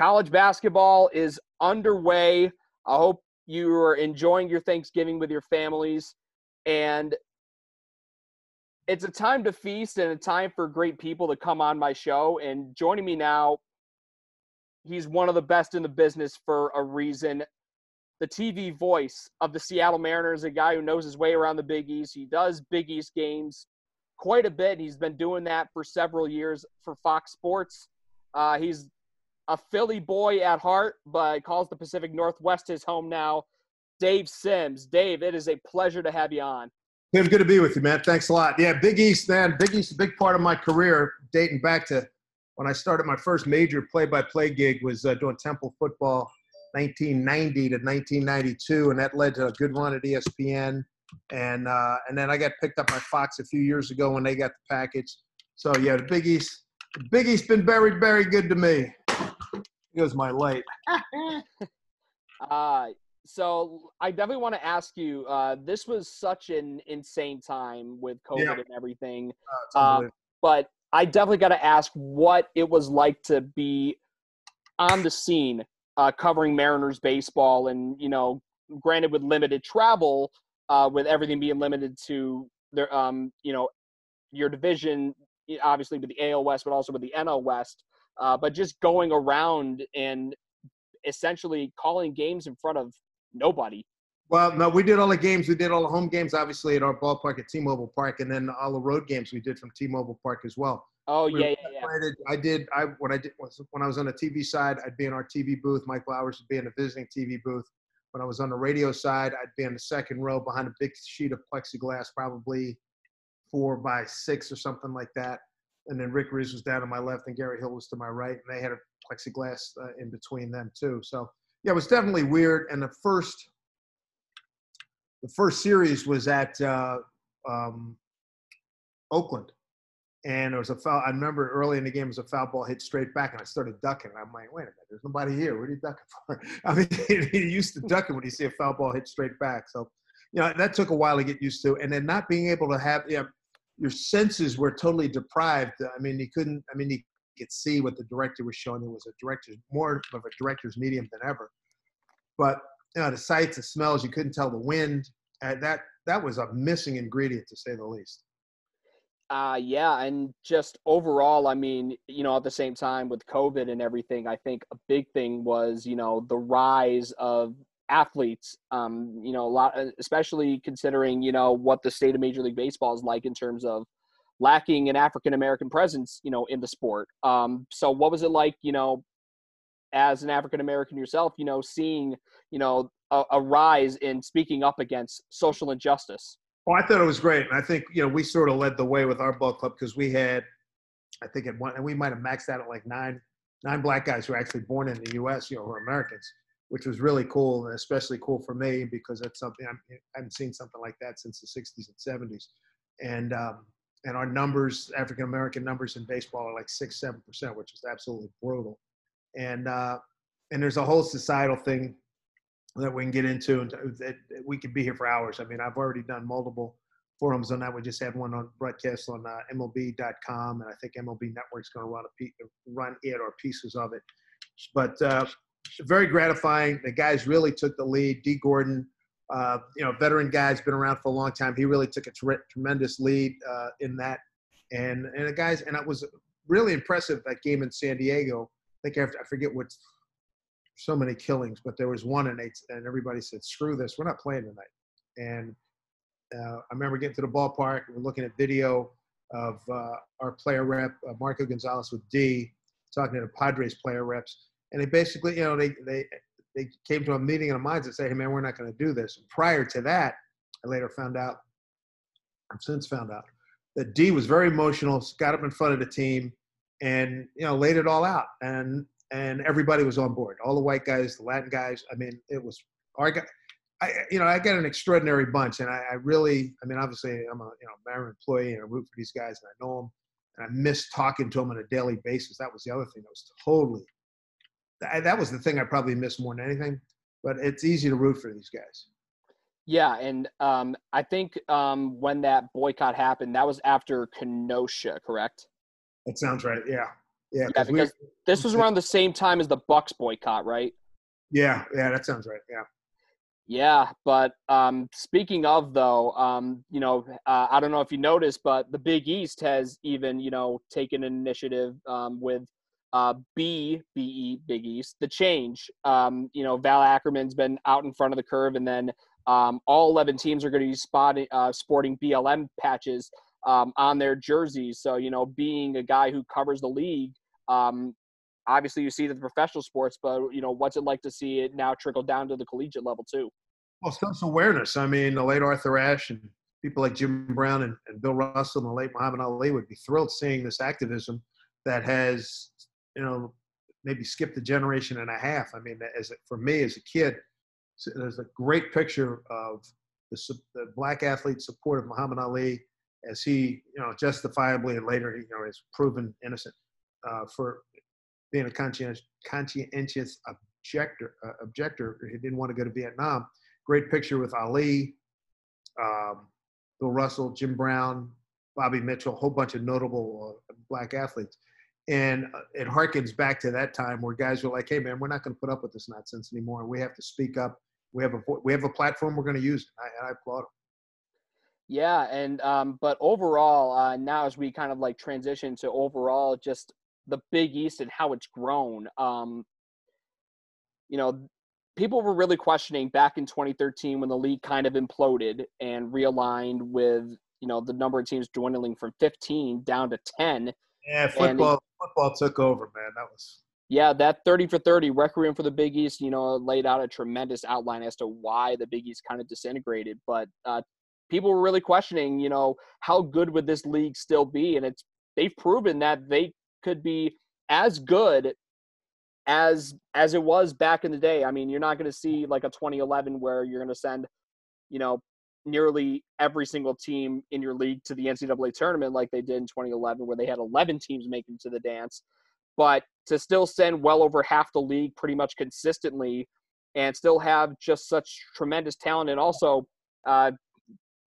college basketball is underway. I hope you are enjoying your Thanksgiving with your families. And it's a time to feast and a time for great people to come on my show. And joining me now, he's one of the best in the business for a reason. The TV voice of the Seattle Mariners, a guy who knows his way around the Big East. He does Big East games quite a bit. He's been doing that for several years for Fox Sports. Uh, he's a Philly boy at heart, but calls the Pacific Northwest his home now. Dave Sims. Dave, it is a pleasure to have you on. Tim, good to be with you, man. Thanks a lot. Yeah, Big East, man. Big East, a big part of my career, dating back to when I started my first major play-by-play gig was uh, doing Temple football, 1990 to 1992, and that led to a good run at ESPN. And uh, and then I got picked up by Fox a few years ago when they got the package. So yeah, the Big East, the Big East been very, very good to me. Here's my light. uh, so I definitely want to ask you. Uh, this was such an insane time with COVID yeah. and everything. Uh, but I definitely got to ask what it was like to be on the scene uh, covering Mariners baseball, and you know, granted with limited travel, uh, with everything being limited to their, um, you know, your division, obviously with the AL West, but also with the NL West. Uh, but just going around and essentially calling games in front of nobody. Well, no, we did all the games. We did all the home games, obviously, at our ballpark at T-Mobile Park, and then all the road games we did from T-Mobile Park as well. Oh yeah, yeah, yeah. I did. I when I did when I was on the TV side, I'd be in our TV booth. Mike Blowers would be in the visiting TV booth. When I was on the radio side, I'd be in the second row behind a big sheet of plexiglass, probably four by six or something like that. And then Rick Rizzs was down to my left, and Gary Hill was to my right, and they had a plexiglass uh, in between them too. So yeah, it was definitely weird. And the first, the first series was at uh, um, Oakland, and there was a foul. I remember early in the game, it was a foul ball hit straight back, and I started ducking. I'm like, wait a minute, there's nobody here. What are you ducking for? I mean, he used to ducking when you see a foul ball hit straight back. So, you know, that took a while to get used to, and then not being able to have, you know, your senses were totally deprived. I mean, you couldn't. I mean, you could see what the director was showing. It was a director's more of a director's medium than ever. But you know, the sights, the smells, you couldn't tell the wind. And that that was a missing ingredient to say the least. Uh, yeah, and just overall, I mean, you know, at the same time with COVID and everything, I think a big thing was, you know, the rise of athletes. Um, you know, a lot, especially considering, you know, what the state of Major League Baseball is like in terms of lacking an African American presence, you know, in the sport. Um, so what was it like, you know, as an African American yourself, you know, seeing, you know, a, a, rise in speaking up against social injustice? Oh, I thought it was great. And I think, you know, we sort of led the way with our ball club because we had, I think at one, and we might have maxed out at like nine, nine black guys who were actually born in the U.S., you know, who are Americans, which was really cool and especially cool for me because that's something I'm, I haven't seen something like that since the 60s and 70s. And, um, and our numbers, African American numbers in baseball, are like six, seven percent, which is absolutely brutal. And uh, and there's a whole societal thing that we can get into, and that we could be here for hours. I mean, I've already done multiple forums on that. We just had one on broadcast on uh, MLB.com, and I think MLB Network's going to run a run it or pieces of it. But uh, very gratifying. The guys really took the lead. Dee. Gordon uh, you know, veteran guy's been around for a long time. He really took a tre- tremendous lead uh, in that, and and the guys, and it was really impressive that game in San Diego. I think I, I forget what so many killings, but there was one and eight, and everybody said, "Screw this, we're not playing tonight." And uh, I remember getting to the ballpark. We're looking at video of uh, our player rep uh, Marco Gonzalez with Dee talking to the Padres player reps, and they basically, you know, they they they came to a meeting in the minds and said, hey, man, we're not going to do this. Prior to that, I later found out, I've since found out, that Dee was very emotional, got up in front of the team, and you know laid it all out, and and everybody was on board. All the white guys, the Latin guys. I mean, it was our guy. I, you know, I got an extraordinary bunch, and I, I really, I mean, obviously, I'm a you know Marin employee, and I root for these guys, and I know them, and I miss talking to them on a daily basis. That was the other thing that was totally that was the thing I probably missed more than anything. But it's easy to root for these guys. Yeah, and um, I think um, when that boycott happened, that was after Kenosha, correct? That sounds right. Yeah. Yeah, Yeah, we- because this was around the same time as the Bucks boycott, right? yeah, yeah, that sounds right. Yeah. Yeah, but um, speaking of though, um, you know, uh, I don't know if you noticed, but the Big East has even you know taken an initiative um, with uh, B B E Big East, the change. Um, you know, Val Ackerman's been out in front of the curve, and then um, all 11 teams are going to be spotting, uh, sporting BLM patches um, on their jerseys. So you know, being a guy who covers the league. Um, Obviously, you see the professional sports, but you know what's it like to see it now trickle down to the collegiate level too? Well, social awareness. I mean, the late Arthur Ashe and people like Jim Brown and, and Bill Russell and the late Muhammad Ali would be thrilled seeing this activism that has, you know, maybe skipped a generation and a half. I mean, as a, for me as a kid, there's a great picture of the, the black athlete support of Muhammad Ali as he, you know, justifiably and later, you know, is proven innocent uh, for being a conscientious, conscientious objector. Uh, objector, he didn't want to go to Vietnam. Great picture with Ali, um, Bill Russell, Jim Brown, Bobby Mitchell, a whole bunch of notable uh, black athletes. And uh, it harkens back to that time where guys were like, "Hey, man, we're not going to put up with this nonsense anymore. We have to speak up. We have a we have a platform. We're going to use it." I, I applaud them. Yeah, and um, but overall, uh, now as we kind of like transition to overall just the Big East and how it's grown, um, you know, people were really questioning back in 2013 when the league kind of imploded and realigned with you know the number of teams dwindling from 15 down to 10. Yeah, football football took over, man. That was Yeah, that 30 for 30 requiem for the Big East, you know, laid out a tremendous outline as to why the Big East kind of disintegrated. But uh, people were really questioning, you know, how good would this league still be? And it's they've proven that they could be as good as as it was back in the day. I mean, you're not going to see like a 2011 where you're going to send, you know, nearly every single team in your league to the NCAA tournament like they did in 2011, where they had 11 teams making to the dance. But to still send well over half the league pretty much consistently and still have just such tremendous talent and also, uh,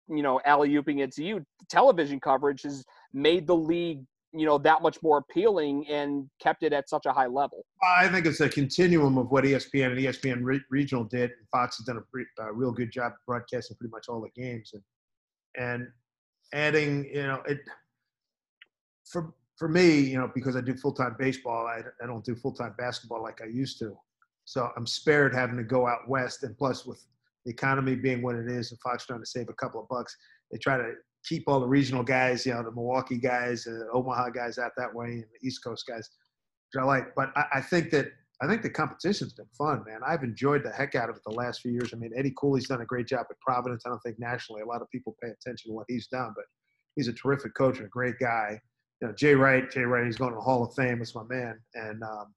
you know, alley ooping it to you, television coverage has made the league you know that much more appealing and kept it at such a high level. I think it's a continuum of what ESPN and ESPN re- Regional did. Fox has done a pre- uh, real good job broadcasting pretty much all the games and and adding, you know, it for for me, you know, because I do full time baseball, I, I don't do full time basketball like I used to. So I'm spared having to go out west, and plus with the economy being what it is, and Fox trying to save a couple of bucks, they try to keep all the regional guys, you know, the Milwaukee guys, the Omaha guys out that way, and the East Coast guys, which I like. But I, I think that I think the competition's been fun, man. I've enjoyed the heck out of it the last few years. I mean, Eddie Cooley's done a great job at Providence. I don't think nationally a lot of people pay attention to what he's done, but he's a terrific coach and a great guy. You know, Jay Wright, Jay Wright, he's going to the Hall of Fame. That's my man. And um,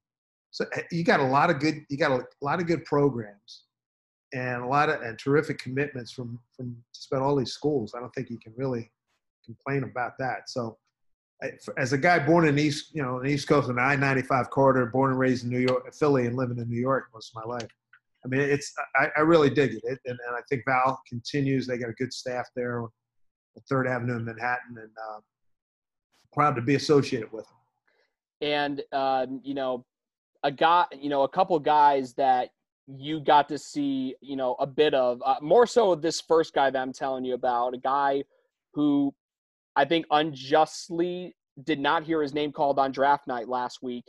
so eh, you got a lot of good, you got a lot of good programs and a lot of and terrific commitments from from just all these schools. I don't think you can really complain about that. So, as a guy born in East, you know, in East Coast on the I-95 corridor, born and raised in New York, Philly, and living in New York most of my life. I mean, it's I, I really dig it, it and, and, I think Val continues. They got a good staff there, on Third Avenue in Manhattan, and uh, proud to be associated with them. And um, you know, a guy, you know, a couple guys that you got to see, you know, a bit of uh, more so this first guy that I'm telling you about, a guy who I think unjustly did not hear his name called on draft night last week,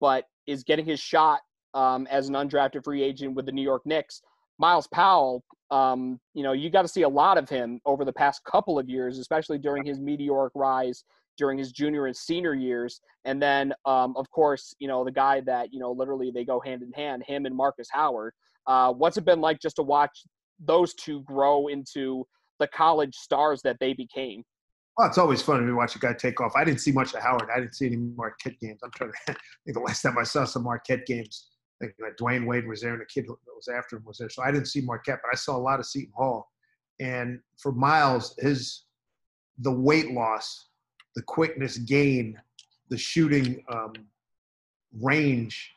but is getting his shot um, as an undrafted free agent with the New York Knicks. Myles Powell, um, you know, you got to see a lot of him over the past couple of years, especially during his meteoric rise during his junior and senior years. And then, um, of course, you know, the guy that, you know, literally they go hand in hand, him and Markus Howard. Uh, what's it been like just to watch those two grow into the college stars that they became? Well, it's always fun to watch a guy take off. I didn't see much of Howard. I didn't see any Marquette games. I'm trying to think the last time I saw some Marquette games, I think that Dwyane Wade was there and the kid that was after him was there. So I didn't see Marquette, but I saw a lot of Seton Hall. And for Myles, his the weight loss, the quickness gain, the shooting um, range,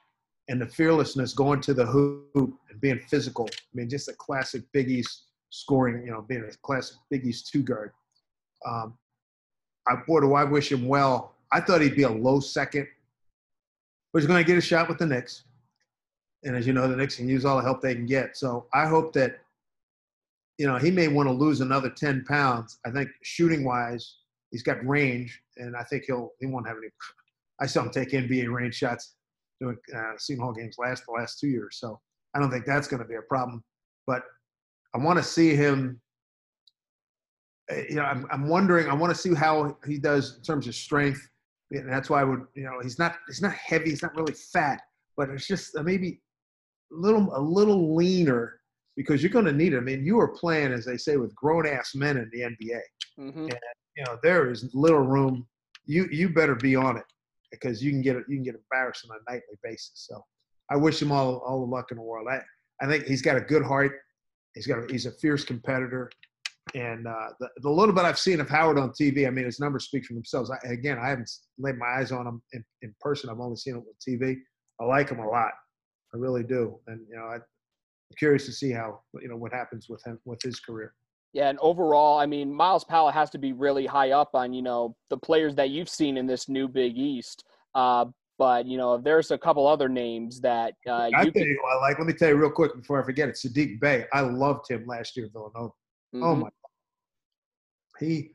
and the fearlessness going to the hoop and being physical. I mean, just a classic Big East scoring, you know, being a classic Big East two guard. Um, I boy, do I wish him well. I thought he'd be a low second but he's going to get a shot with the Knicks. And as you know, the Knicks can use all the help they can get. So I hope that, you know, he may want to lose another 10 pounds. I think shooting wise, he's got range, and I think he'll he won't have any. I saw him take NBA range shots doing uh, Seton Hall games last the last two years, so I don't think that's going to be a problem. But I want to see him. uh, You know, I'm, I'm wondering. I want to see how he does in terms of strength, and that's why I would. You know, he's not he's not heavy. He's not really fat, but it's just uh, maybe a little a little leaner because you're going to need it. I mean, you are playing, as they say, with grown ass men in the NBA hmm you know there is little room. You you better be on it because you can get you can get embarrassed on a nightly basis. So I wish him all all the luck in the world. I I think he's got a good heart. He's got a, he's a fierce competitor, and uh, the the little bit I've seen of Howard on TV, I mean his numbers speak for themselves. I, again, I haven't laid my eyes on him in, in person. I've only seen him on TV. I like him a lot. I really do, and you know I, I'm curious to see how you know what happens with him with his career. Yeah, and overall, I mean, Myles Powell has to be really high up on you know the players that you've seen in this new Big East. Uh, but you know, there's a couple other names that uh, I you could. you, I like. Let me tell you real quick before I forget it. Sadiq Bey, I loved him last year at Villanova. Oh Mhm. my, he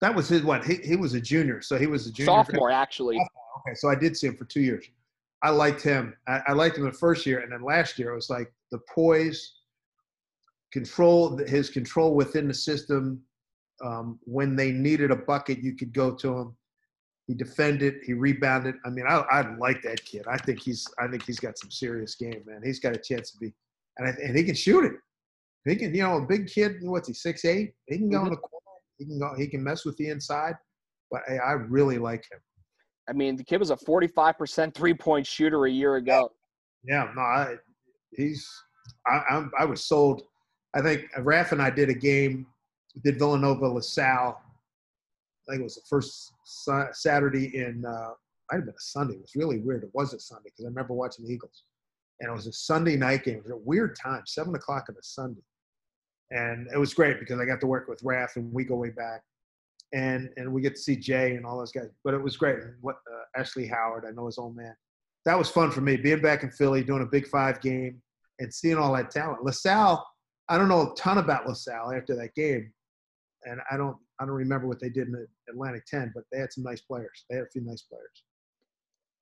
that was his what? He he was a junior, so he was a junior. sophomore actually. Okay, so I did see him for two years. I liked him. I, I liked him the first year, and then last year it was like the poise, control, his control within the system. Um, when they needed a bucket, you could go to him. He defended. He rebounded. I mean, I, I like that kid. I think he's. I think he's got some serious game, man. He's got a chance to be, and I, and he can shoot it. He can, you know, a big kid. What's he? Six eight. He can go in the corner. He can go. He can mess with the inside. But I, I really like him. I mean, the kid was a 45% three point shooter a year ago. Yeah, no, I, he's. I, I'm. I was sold. I think Raf and I did a game. Did Villanova LaSalle. I think it was the first Sa- Saturday in. Uh, might have been a Sunday. It was really weird. It was a Sunday because I remember watching the Eagles, and it was a Sunday night game. It was a weird time, seven o'clock on a Sunday, and it was great because I got to work with Raf, and we go way back, and and we get to see Jay and all those guys. But it was great. And what uh, Ashley Howard, I know his old man that was fun for me being back in Philly, doing a Big Five game, and seeing all that talent. LaSalle, I don't know a ton about LaSalle after that game, and I don't I don't remember what they did in the Atlantic Ten, but they had some nice players. They had a few nice players.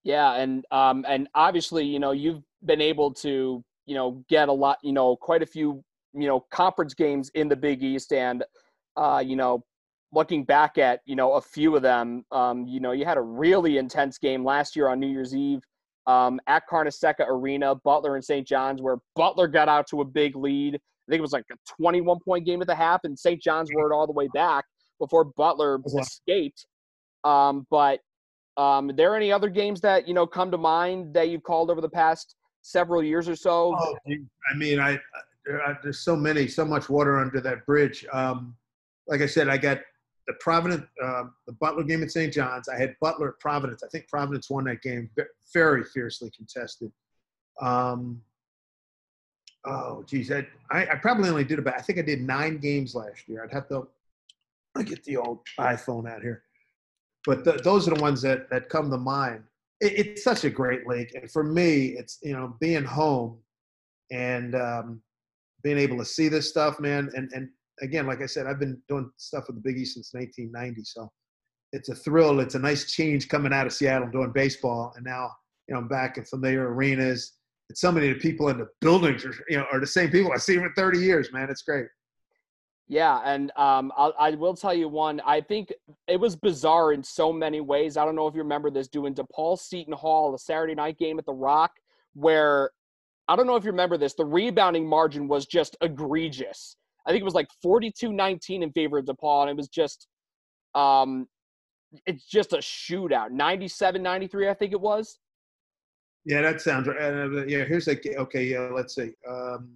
Yeah, and um, and obviously, you know, you've been able to, you know, get a lot, you know, quite a few, you know, conference games in the Big East, and, uh, you know, looking back at, you know, a few of them, um, you know, you had a really intense game last year on New Year's Eve, um, at Carnesecca Arena, Butler and St. John's, where Butler got out to a big lead. I think it was like a 21 point game at the half, and St. John's were it all the way back before Butler lot. escaped. Um, but um, are there any other games that you know come to mind that you've called over the past several years or so? Oh, I mean, I, I there's so many, so much water under that bridge. Um, like I said, I got the Providence, uh, the Butler game at St. John's. I had Butler at Providence. I think Providence won that game, very fiercely contested. Um, oh, geez, I, I, probably only did about. I think I did nine games last year. I'd have to. I get the old iPhone out here, but th those are the ones that that come to mind. It, it's such a great league, and for me, it's you know being home and um, being able to see this stuff, man. And and again, like I said, I've been doing stuff with the Big East since 1990, so it's a thrill. It's a nice change coming out of Seattle doing baseball, and now you know I'm back in familiar arenas. And so many of the people in the buildings are you know are the same people I see them for 30 years, man. It's great. Yeah, and um, I'll, I will tell you one. I think it was bizarre in so many ways. I don't know if you remember this doing DePaul Seton Hall, a Saturday night game at the Rock, where I don't know if you remember this. The rebounding margin was just egregious. I think it was like 42-19 in favor of DePaul, and it was just, um, it's just a shootout. 97-93, I think it was. Yeah, that sounds right. Uh, yeah, here's a okay. Yeah, let's see. Um,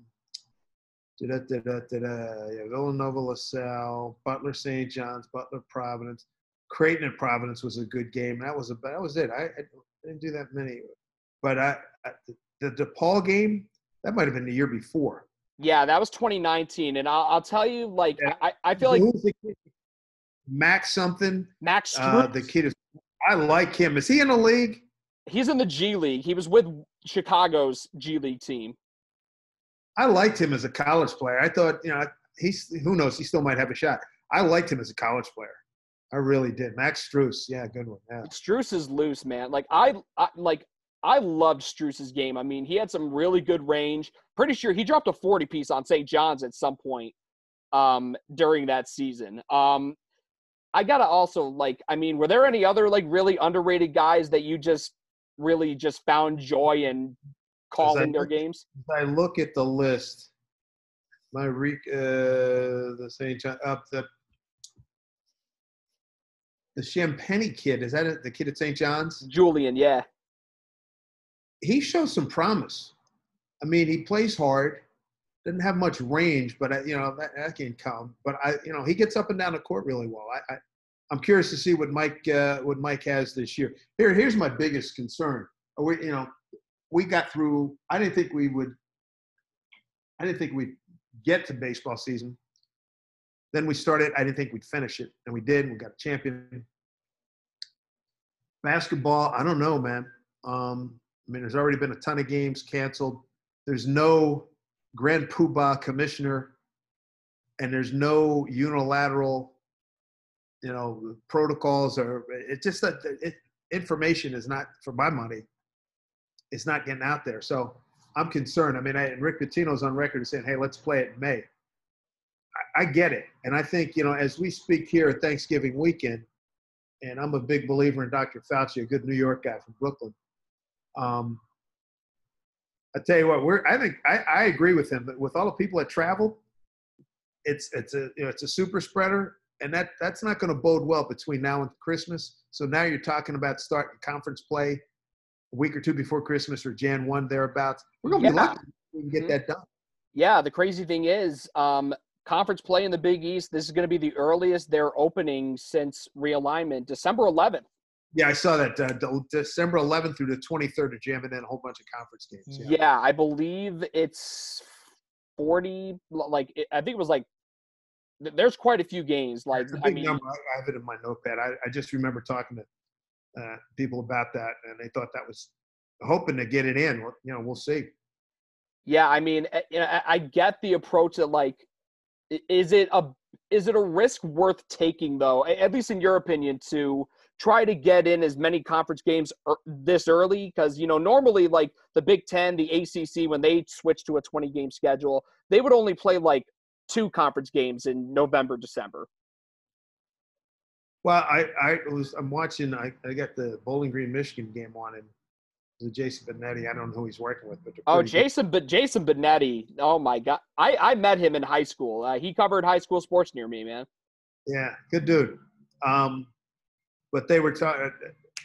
da, da, da, da, da, yeah, Villanova, LaSalle, Butler, St. John's, Butler, Providence, Creighton and Providence was a good game. That was a that was it. I, I didn't do that many, but I, I the DePaul game that might have been the year before. Yeah, that was 2019, and I'll, I'll tell you, like, Yeah. I, I feel like the kid? Max something. Max Uh, the kid is. I like him. Is he in the league? He's in the G League. He was with Chicago's G League team. I liked him as a college player. I thought, you know, he's who knows, he still might have a shot. I liked him as a college player. I really did. Max Strus, yeah, good one. Yeah. Strus is loose, man. Like I, I like I loved Strus's game. I mean, he had some really good range. Pretty sure he dropped a 40 piece on St. John's at some point um, during that season. Um, I gotta also like, I mean, were there any other like really underrated guys that you just really just found joy in calling their games? I look at the list, my re uh, the St. John up the the Champagnie kid is that it, the kid at St. John's? Julian, yeah. He shows some promise. I mean, he plays hard doesn't have much range, but I, you know that, that, can come. But I, you know, he gets up and down the court really well. I, I am curious to see what Mike uh, what Mike has this year. Here, here's my biggest concern. We, you know, we got through. I didn't think we would. I didn't think we'd get to baseball season. Then we started. I didn't think we'd finish it, and we did. And we got a champion. Basketball, I don't know, man. Um, I mean, there's already been a ton of games canceled. There's no grand poobah commissioner and there's no unilateral you know protocols or it's just that it, information is not for my money it's not getting out there so i'm concerned i mean I, rick pitino's on record saying hey let's play it in may I, I get it and i think you know as we speak here thanksgiving weekend and i'm a big believer in dr fauci a good new york guy from brooklyn um, I tell you what, we're. I think I, I agree with him. But with all the people that travel, it's it's a you know, it's a super spreader, and that that's not going to bode well between now and Christmas. So now you're talking about starting conference play a week or two before Christmas or Jan one thereabouts. We're going to yeah. be lucky we can get mm-hmm. that done. Yeah, the crazy thing is, um, conference play in the Big East. This is going to be the earliest they're opening since realignment, December 11th. Yeah, I saw that uh, December 11th through the 23rd of jamming in a whole bunch of conference games. Yeah, yeah I believe it's 40. Like I think it was like there's quite a few games. Like I mean, number. I have it in my notepad. I, I just remember talking to uh, people about that, and they thought that was hoping to get it in. You know, we'll see. Yeah, I mean, know, I get the approach that like, is it a is it a risk worth taking though? At least in your opinion, to try to get in as many conference games er- this early because you know normally like the Big Ten, the ACC, when they switch to a 20 game schedule, they would only play like two conference games in November, December. Well, I I was I'm watching I, I got the Bowling Green Michigan game on and the Jason Benetti. I don't know who he's working with, but oh, Jason, but Jason Benetti. Oh my God, I I met him in high school. Uh, he covered high school sports near me, man. Yeah, good dude. Um, but they were talking.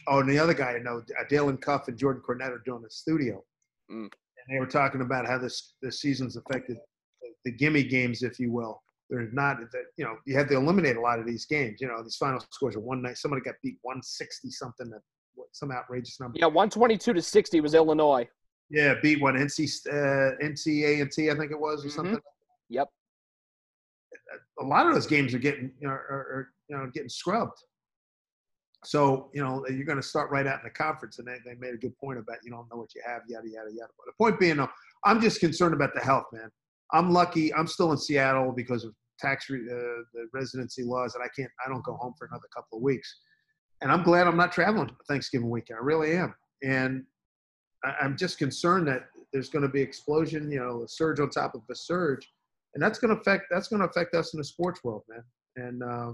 Oh, and the other guy I know, uh, Dalen Cuff and Jordan Cornette are doing a studio, mm. and they were talking about how this this season's affected the gimme games, if you will. They're not, that you know, you have to eliminate a lot of these games. You know, these final scores are one night. Somebody got beat 160 something, that some outrageous number. Yeah, 122 to 60 was Illinois. Yeah, beat one NC uh, NCA and T, I think it was, or mm-hmm. something. Yep. A lot of those games are getting, you know, are, are you know, getting scrubbed. So, you know, you're going to start right out in the conference. And they, they made a good point about you don't know what you have, yada, yada, yada. But the point being, though, I'm just concerned about the health, man. I'm lucky. I'm still in Seattle because of tax re, uh, the residency laws, and I can't. I don't go home for another couple of weeks. And I'm glad I'm not traveling Thanksgiving weekend. I really am. And I, I'm just concerned that there's going to be explosion. You know, a surge on top of a surge, and that's going to affect. That's going to affect us in the sports world, man. And uh,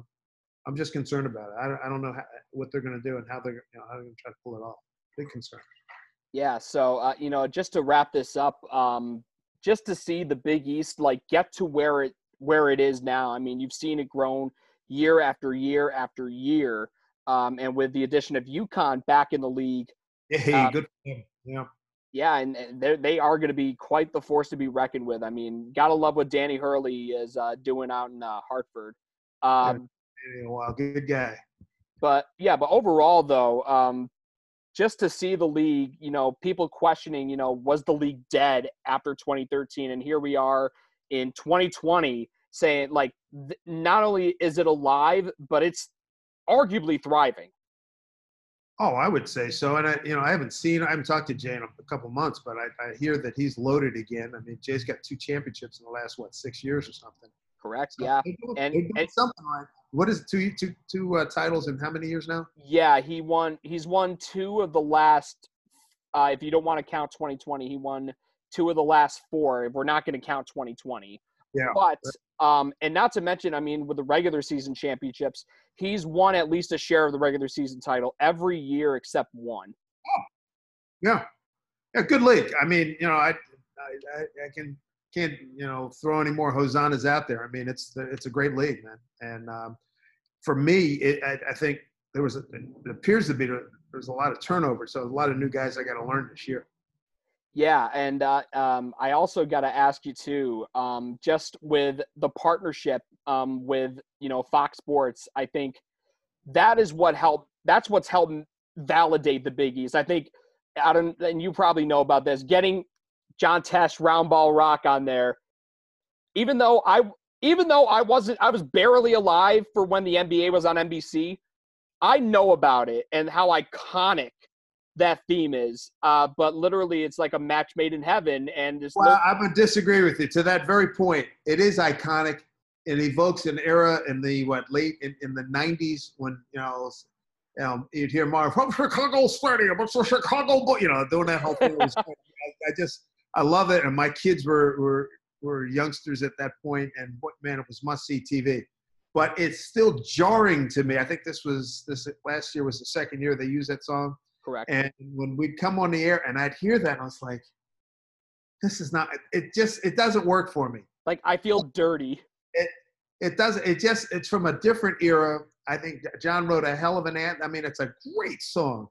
I'm just concerned about it. I don't, I don't know how, what they're going to do and how they're you know, they're going to try to pull it off. Big concern. Yeah. So uh, you know, just to wrap this up, um, just to see the Big East like get to where it where it is now. I mean, you've seen it grown year after year after year, um, and with the addition of UConn back in the league. Yeah, uh, good. Yeah. Yeah, and, and they are going to be quite the force to be reckoned with. I mean, gotta love what Danny Hurley is uh, doing out in uh, Hartford. Um, in a while. Good guy. But yeah, but overall though, um, just to see the league, you know, people questioning, you know, was the league dead after 2013, and here we are in 2020 saying like, th- not only is it alive, but it's arguably thriving. Oh, I would say so. And I, you know, I haven't seen, I haven't talked to Jay in a couple months, but I, I hear that he's loaded again. I mean, Jay's got two championships in the last what six years or something. Correct. Yeah. And, and something right. What is it? Two, two, two uh, titles in how many years now? Yeah, he won. He's won two of the last. Uh, if you don't want to count 2020, he won two of the last four. If we're not going to count 2020. Yeah. But um, and not to mention, I mean, with the regular season championships, he's won at least a share of the regular season title every year except one. Oh, yeah, yeah, good league. I mean, you know, I, I, I can can't you know throw any more hosannas out there. I mean, it's it's a great league, man. And um, for me, it, I, I, think there was a, it appears to be there's a lot of turnover, so a lot of new guys I got to learn this year. Yeah, and uh, um, I also got to ask you too, um, just with the partnership um, with you know Fox Sports, I think that is what helped. That's what's helped validate the Big East. I think I don't, and you probably know about this. Getting John Tesh, Round Ball Rock on there, even though I, even though I wasn't, I was barely alive for when the NBA was on NBC. I know about it and how iconic that theme is. Uh, but literally, it's like a match made in heaven. And well, no- I would disagree with you. To that very point, it is iconic. It evokes an era in the what late in, in the '90s when you know, know you'd hear Marv from Chicago Stadium, it's the Chicago, you know, doing that whole thing. I, I just I love it, and my kids were were were youngsters at that point, and what man, it was must see TV. But it's still jarring to me. I think this was this last year was the second year they used that song Correct. And when we'd come on the air and I'd hear that, I was like, this is not, it just, it doesn't work for me. Like I feel dirty. It, it doesn't, it just, it's from a different era. I think John wrote a hell of an anthem. I mean, it's a great song,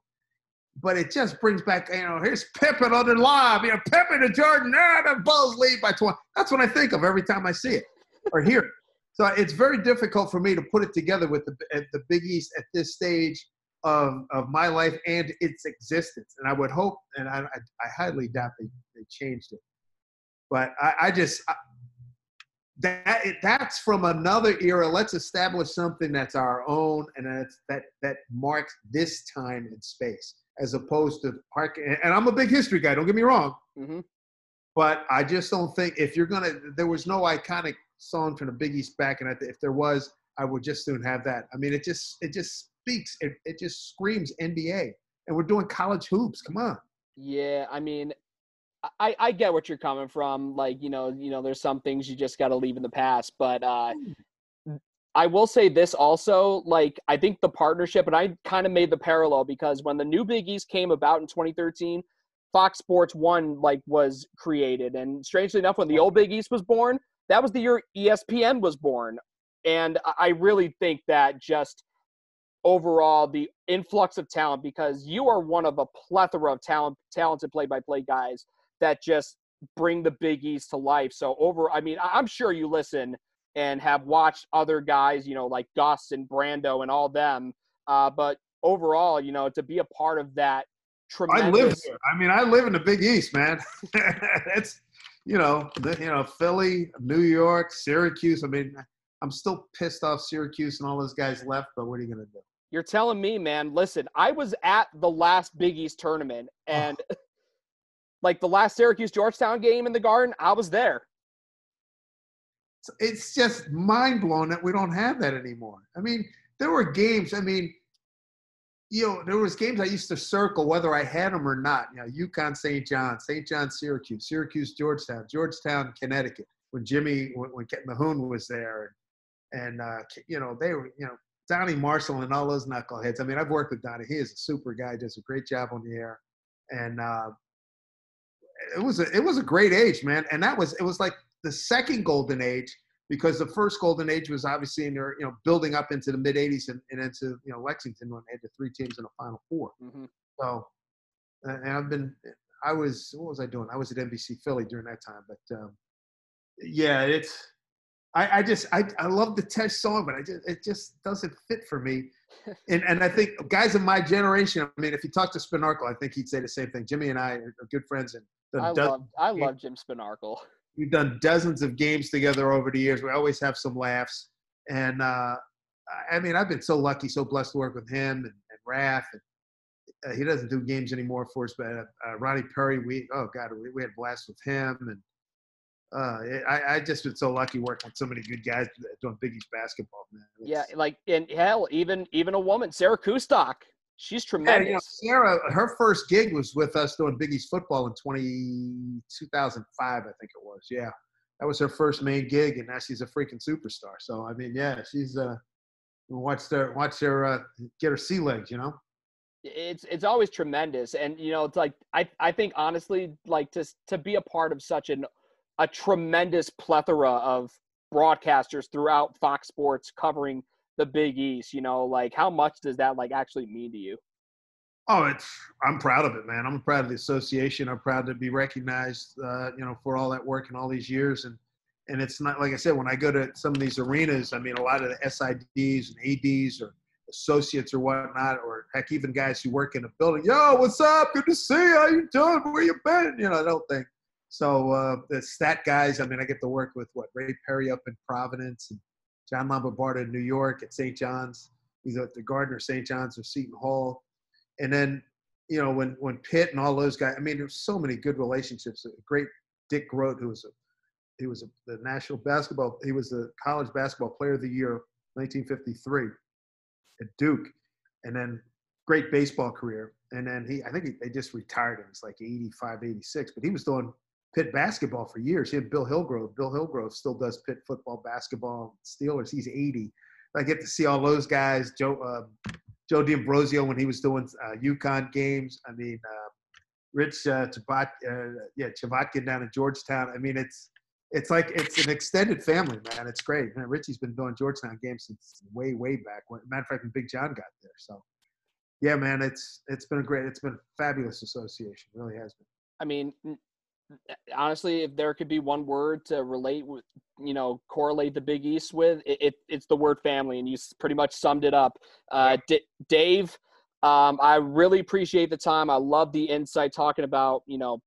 but it just brings back, you know, here's Pippen on the live, you know, Pippen to Jordan, ah, the Bulls lead by 20. That's what I think of every time I see it or hear it. So it's very difficult for me to put it together with the, the Big East at this stage of, of my life and its existence. And I would hope, and I, I, I highly doubt they, they changed it. But I, I just, I, that that's from another era. Let's establish something that's our own and that's, that that marks this time and space, as opposed to park. And I'm a big history guy. Don't get me wrong. Mm-hmm. But I just don't think if you're gonna, there was no iconic song from the Big East back, and if there was, I would just soon have that. I mean, it just it just speaks. It, it just screams NBA. And we're doing college hoops. Come on. Yeah, I mean, I, I get what you're coming from. Like, you know, you know, there's some things you just gotta leave in the past. But uh I will say this also, like I think the partnership, and I kind of made the parallel because when the new Big East came about in 2013, Fox Sports One like was created, and strangely enough, when the old Big East was born, that was the year ESPN was born, and I really think that just overall the influx of talent because you are one of a plethora of talent talented play-by-play guys that just bring the big east to life. So over i mean i'm sure you listen and have watched other guys you know like gus and brando and all them. Uh, but overall you know to be a part of that tremendous i live here. I mean i live in the big east man. It's you know the, you know philly new york syracuse. I mean i'm still pissed off syracuse and all those guys left but what are you going to do? You're telling me, man, listen, I was at the last Big East tournament and oh. like the last Syracuse Georgetown game in the garden, I was there. It's just mind blowing that we don't have that anymore. I mean, there were games, I mean, you know, there was games I used to circle whether I had them or not. You know, UConn, St. John, St. John, Syracuse, Syracuse, Georgetown, Georgetown, Connecticut. When Jimmy, when, when Calhoun was there, and uh, you know, they were, you know, Donny Marshall and all those knuckleheads. I mean, I've worked with Donny. He is a super guy. Does a great job on the air, and uh, it was a it was a great age, man. And that was it was like the second golden age because the first golden age was obviously in their you know building up into the mid '80s and, and into you know Lexington when they had the three teams in the Final 4 mm-hmm. So, and I've been I was what was I doing? I was at NBC Philly during that time, but um, yeah, it's I, I just I, I love the Tesh song, but I just it just doesn't fit for me. And and I think guys of my generation, I mean, if you talk to Spanarkel, I think he'd say the same thing. Jimmy and I are good friends, and I love I love Jim Spanarkel. We've done dozens of games together over the years. We always have some laughs, and uh, I mean, I've been so lucky, so blessed to work with him and, and Raph. And uh, he doesn't do games anymore for us, but uh, uh, Ronnie Perry, we oh god, we, we had blast with him, and uh, I, I just been so lucky working with so many good guys doing Big East basketball, man. It's, yeah, like and hell, even even a woman, Sarah Kustok, she's tremendous. Yeah, you know, Sarah, her first gig was with us doing Big East football in 20, 2005, I think it was. Yeah, that was her first main gig, and now she's a freaking superstar. So I mean, yeah, she's uh, watch her watch her uh, get her sea legs, you know it's it's always tremendous and you know it's like i i think honestly like to to be a part of such an a tremendous plethora of broadcasters throughout fox sports covering the big east you know like how much does that like actually mean to you oh it's i'm proud of it man i'm proud of the association i'm proud to be recognized uh, you know for all that work and all these years and and it's not like i said when i go to some of these arenas i mean a lot of the sids and ads or associates or whatnot, or heck, even guys who work in a building. Yo, what's up? Good to see you. How you doing? Where you been? You know, I don't think so. Uh, the stat guys. I mean, I get to work with what Ray Perry up in Providence and John Lombardo in New York at St. John's. He's at the Gardner St. John's or Seton Hall, and then you know when when Pitt and all those guys. I mean, there's so many good relationships. A great Dick Groat, who was a he was a, the national basketball. He was the college basketball player of the year, 1953 at Duke, and then great baseball career. And then he, I think he, they just retired him. It's like 85, 86, but he was doing Pitt basketball for years. Had Bill Hillgrove. Bill Hillgrove still does Pitt football, basketball, Steelers. He's 80. I get to see all those guys. Joe uh, Joe D'Ambrosio when he was doing uh, UConn games. I mean, uh, Rich uh, Chabat, uh, yeah, Chvotkin down in Georgetown. I mean, it's it's like it's an extended family, man. It's great. Man, Richie's been doing Georgetown games since way, way back. When, matter of fact, when Big John got there. So, yeah, man, it's it's been a great, it's been a fabulous association. It really has been. I mean, honestly, if there could be one word to relate with, you know, correlate the Big East with, it, it it's the word family, and you pretty much summed it up. Uh, D- Dave, um, I really appreciate the time. I love the insight talking about, you know,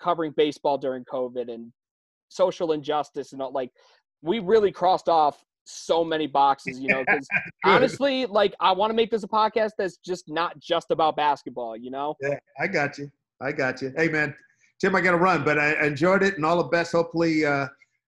covering baseball during COVID and social injustice and all like we really crossed off so many boxes, you know, because honestly, like I want to make this a podcast that's just not just about basketball, you know? Yeah, I got you. I got you. Hey man, Tim, I gotta run, but I enjoyed it and all the best. Hopefully uh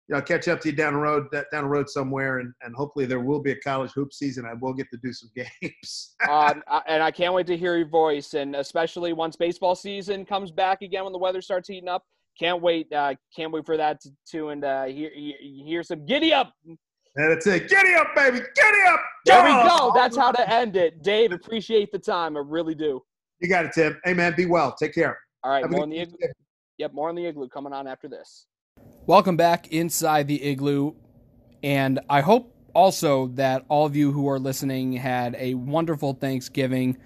you know, catch up to you down the road down the road somewhere and, and hopefully there will be a college hoop season. I will get to do some games. um, and I can't wait to hear your voice and especially once baseball season comes back again when the weather starts heating up can't wait. Uh, can't wait for that to, to and uh, hear, hear some giddy up. And that's it. Giddy up, baby. Giddy up. There we go. That's how to end it. Dave, appreciate the time. I really do. You got it, Tim. Hey, man, be well. Take care. All right. the. Yep, more on the igloo coming on after this. Welcome back inside the igloo. And I hope also that all of you who are listening had a wonderful Thanksgiving,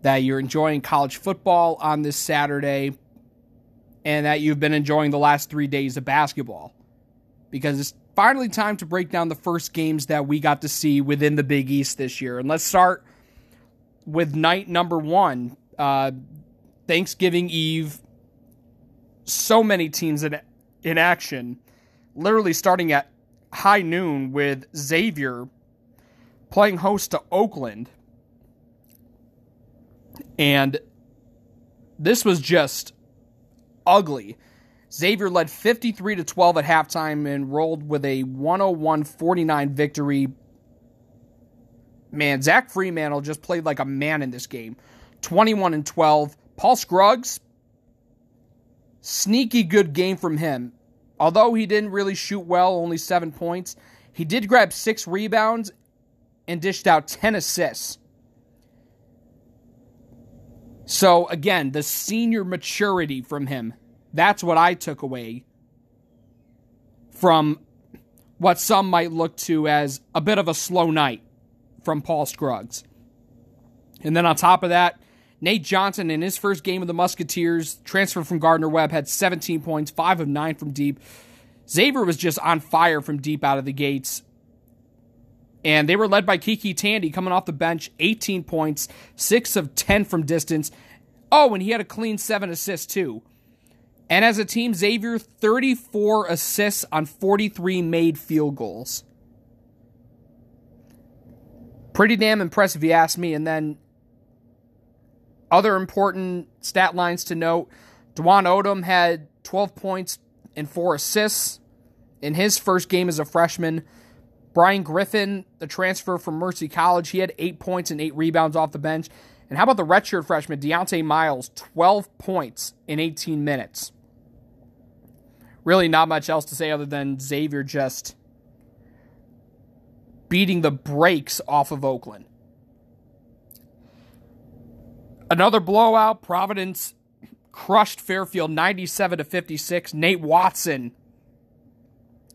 that you're enjoying college football on this Saturday, and that you've been enjoying the last three days of basketball. Because it's finally time to break down the first games that we got to see within the Big East this year. And let's start with night number one uh, Thanksgiving Eve. So many teams in, in action, literally starting at high noon with Xavier playing host to Oakland. And this was just ugly. Xavier led 53 to 12 at halftime and rolled with a 101-49 victory. Man, Zach Freemantle just played like a man in this game. 21 and 12. Paul Scruggs, sneaky good game from him. Although he didn't really shoot well, only 7 points, he did grab 6 rebounds and dished out 10 assists. So again, the senior maturity from him. That's what I took away from what some might look to as a bit of a slow night from Paul Scruggs. And then on top of that, Nate Johnson in his first game of the Musketeers, transferred from Gardner Webb, had 17 points, 5 of 9 from deep. Xavier was just on fire from deep out of the gates. And they were led by KyKy Tandy coming off the bench, 18 points, 6 of 10 from distance. Oh, and he had a clean 7 assists too. And as a team, Xavier 34 assists on 43 made field goals. Pretty damn impressive, if you ask me. And then other important stat lines to note Dwon Odom had 12 points and four assists in his first game as a freshman. Brian Griffin, the transfer from Mercy College, he had eight points and eight rebounds off the bench. And how about the redshirt freshman, Dieonte Miles, 12 points in 18 minutes? Really, not much else to say other than Xavier just beating the brakes off of Oakland. Another blowout. Providence crushed Fairfield 97 to 56. Nate Watson.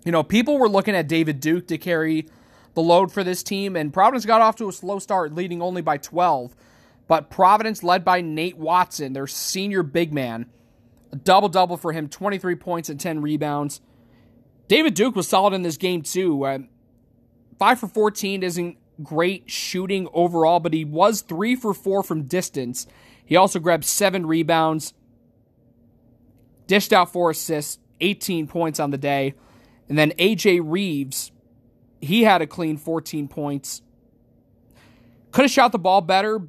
You know, people were looking at David Duke to carry the load for this team, and Providence got off to a slow start, leading only by 12. But Providence, led by Nate Watson, their senior big man, a double double for him 23 points and 10 rebounds. David Duke was solid in this game, too. Uh, 5 for 14 isn't great shooting overall, but he was 3 for 4 from distance. He also grabbed 7 rebounds, dished out 4 assists, 18 points on the day. And then AJ Reeves, he had a clean 14 points. Could have shot the ball better,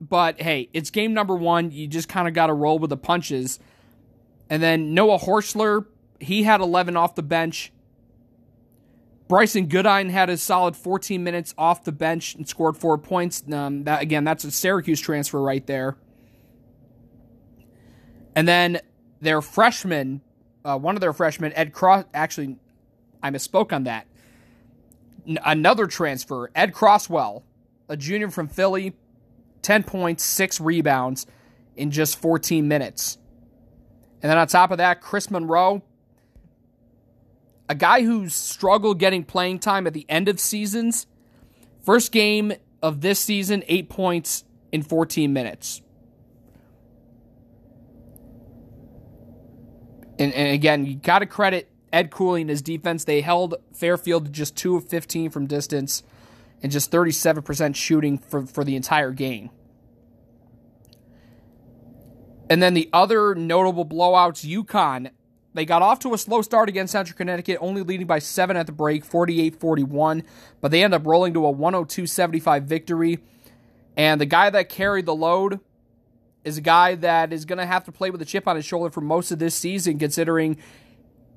but hey, it's game number one. You just kind of got to roll with the punches. And then Noah Horchler, he had 11 off the bench. Brycen Goodine had a solid 14 minutes off the bench and scored four points. Um, that again, that's a Syracuse transfer right there. And then their freshman, uh, one of their freshmen, Ed Cross. Actually, I misspoke on that. N- another transfer, Ed Croswell, a junior from Philly, 10 points, six rebounds in just 14 minutes. And then on top of that, Chris Monroe, a guy who's struggled getting playing time at the end of seasons. First game of this season, eight points in 14 minutes. And, and again, you got to credit Ed Cooley and his defense. They held Fairfield just 2 of 15 from distance and just 37% shooting for, for the entire game. And then the other notable blowouts, UConn, they got off to a slow start against Central Connecticut, only leading by seven at the break, 48 41, but they end up rolling to a 102 75 victory. And the guy that carried the load is a guy that is going to have to play with a chip on his shoulder for most of this season, considering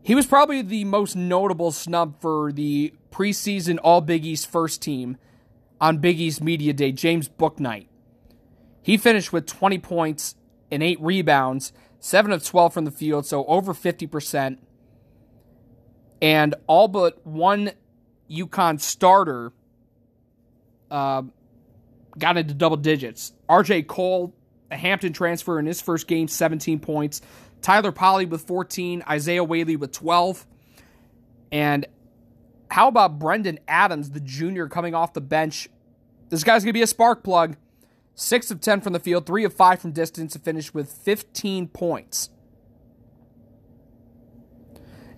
he was probably the most notable snub for the preseason All Big East first team on Big East Media Day, James Bouknight. He finished with 20 points and eight rebounds, seven of 12 from the field, so over 50%. And all but one UConn starter uh, got into double digits. RJ Cole, a Hampton transfer in his first game, 17 points. Tyler Polley with 14, Isaiah Whaley with 12. And how about Brendan Adams, the junior coming off the bench? This guy's going to be a spark plug. 6 of 10 from the field, 3 of 5 from distance, to finish with 15 points.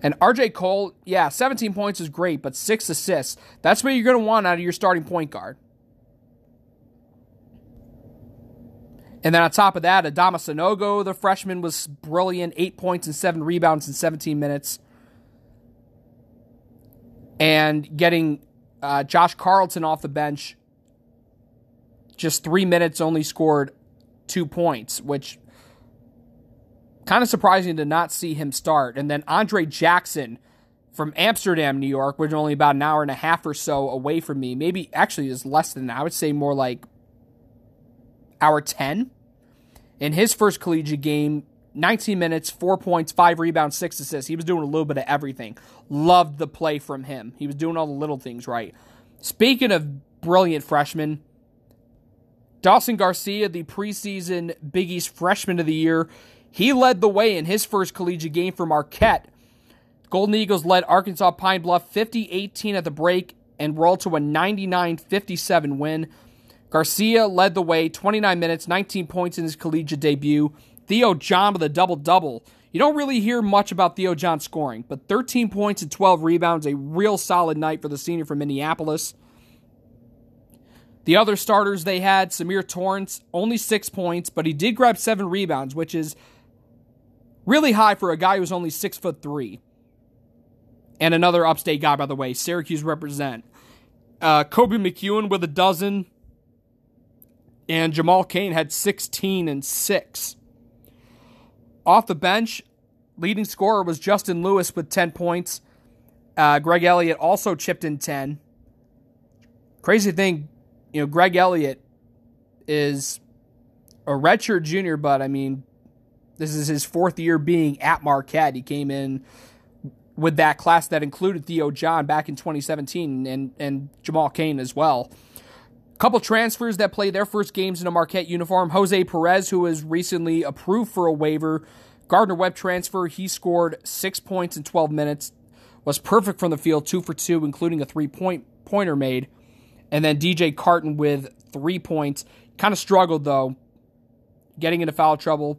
And RJ Cole, yeah, 17 points is great, but 6 assists. That's what you're going to want out of your starting point guard. And then on top of that, Adama Sanogo, the freshman, was brilliant. Eight points and seven rebounds in 17 minutes. And getting uh, Josh Carlton off the bench, just three minutes, only scored two points, which kind of surprising to not see him start. And then Andre Jackson from Amsterdam, New York, which is only about an hour and a half or so away from me. Maybe actually is less than that. I would say more like hour 10. In his first collegiate game, 19 minutes, four points, five rebounds, six assists. He was doing a little bit of everything. Loved the play from him. He was doing all the little things right. Speaking of brilliant freshmen, Dawson Garcia, the preseason Big East Freshman of the Year, he led the way in his first collegiate game for Marquette. Golden Eagles led Arkansas Pine Bluff 50 18 at the break and rolled to a 99 57 win. Garcia led the way 29 minutes, 19 points in his collegiate debut. Theo John with a double double. You don't really hear much about Theo John scoring, but 13 points and 12 rebounds, a real solid night for the senior from Minneapolis. The other starters they had, Symir Torrence, only six points, but he did grab seven rebounds, which is really high for a guy who's only six foot three. And another upstate guy, by the way, Syracuse represent. Uh, Koby McEwen with a dozen. and Jamal Cain had 16 and 6. Off the bench, leading scorer was Justin Lewis with 10 points. Uh, Greg Elliott also chipped in 10. Crazy thing, you know, Greg Elliott is a redshirt junior, but I mean, this is his fourth year being at Marquette. He came in with that class that included Theo John back in 2017 and, and Jamal Cain as well. A couple transfers that played their first games in a Marquette uniform. Jose Perez, who was recently approved for a waiver. Gardner Webb transfer. He scored six points in 12 minutes. Was perfect from the field, two for two, including a three point pointer made. And then DJ Carton with three points. Kind of struggled though, getting into foul trouble.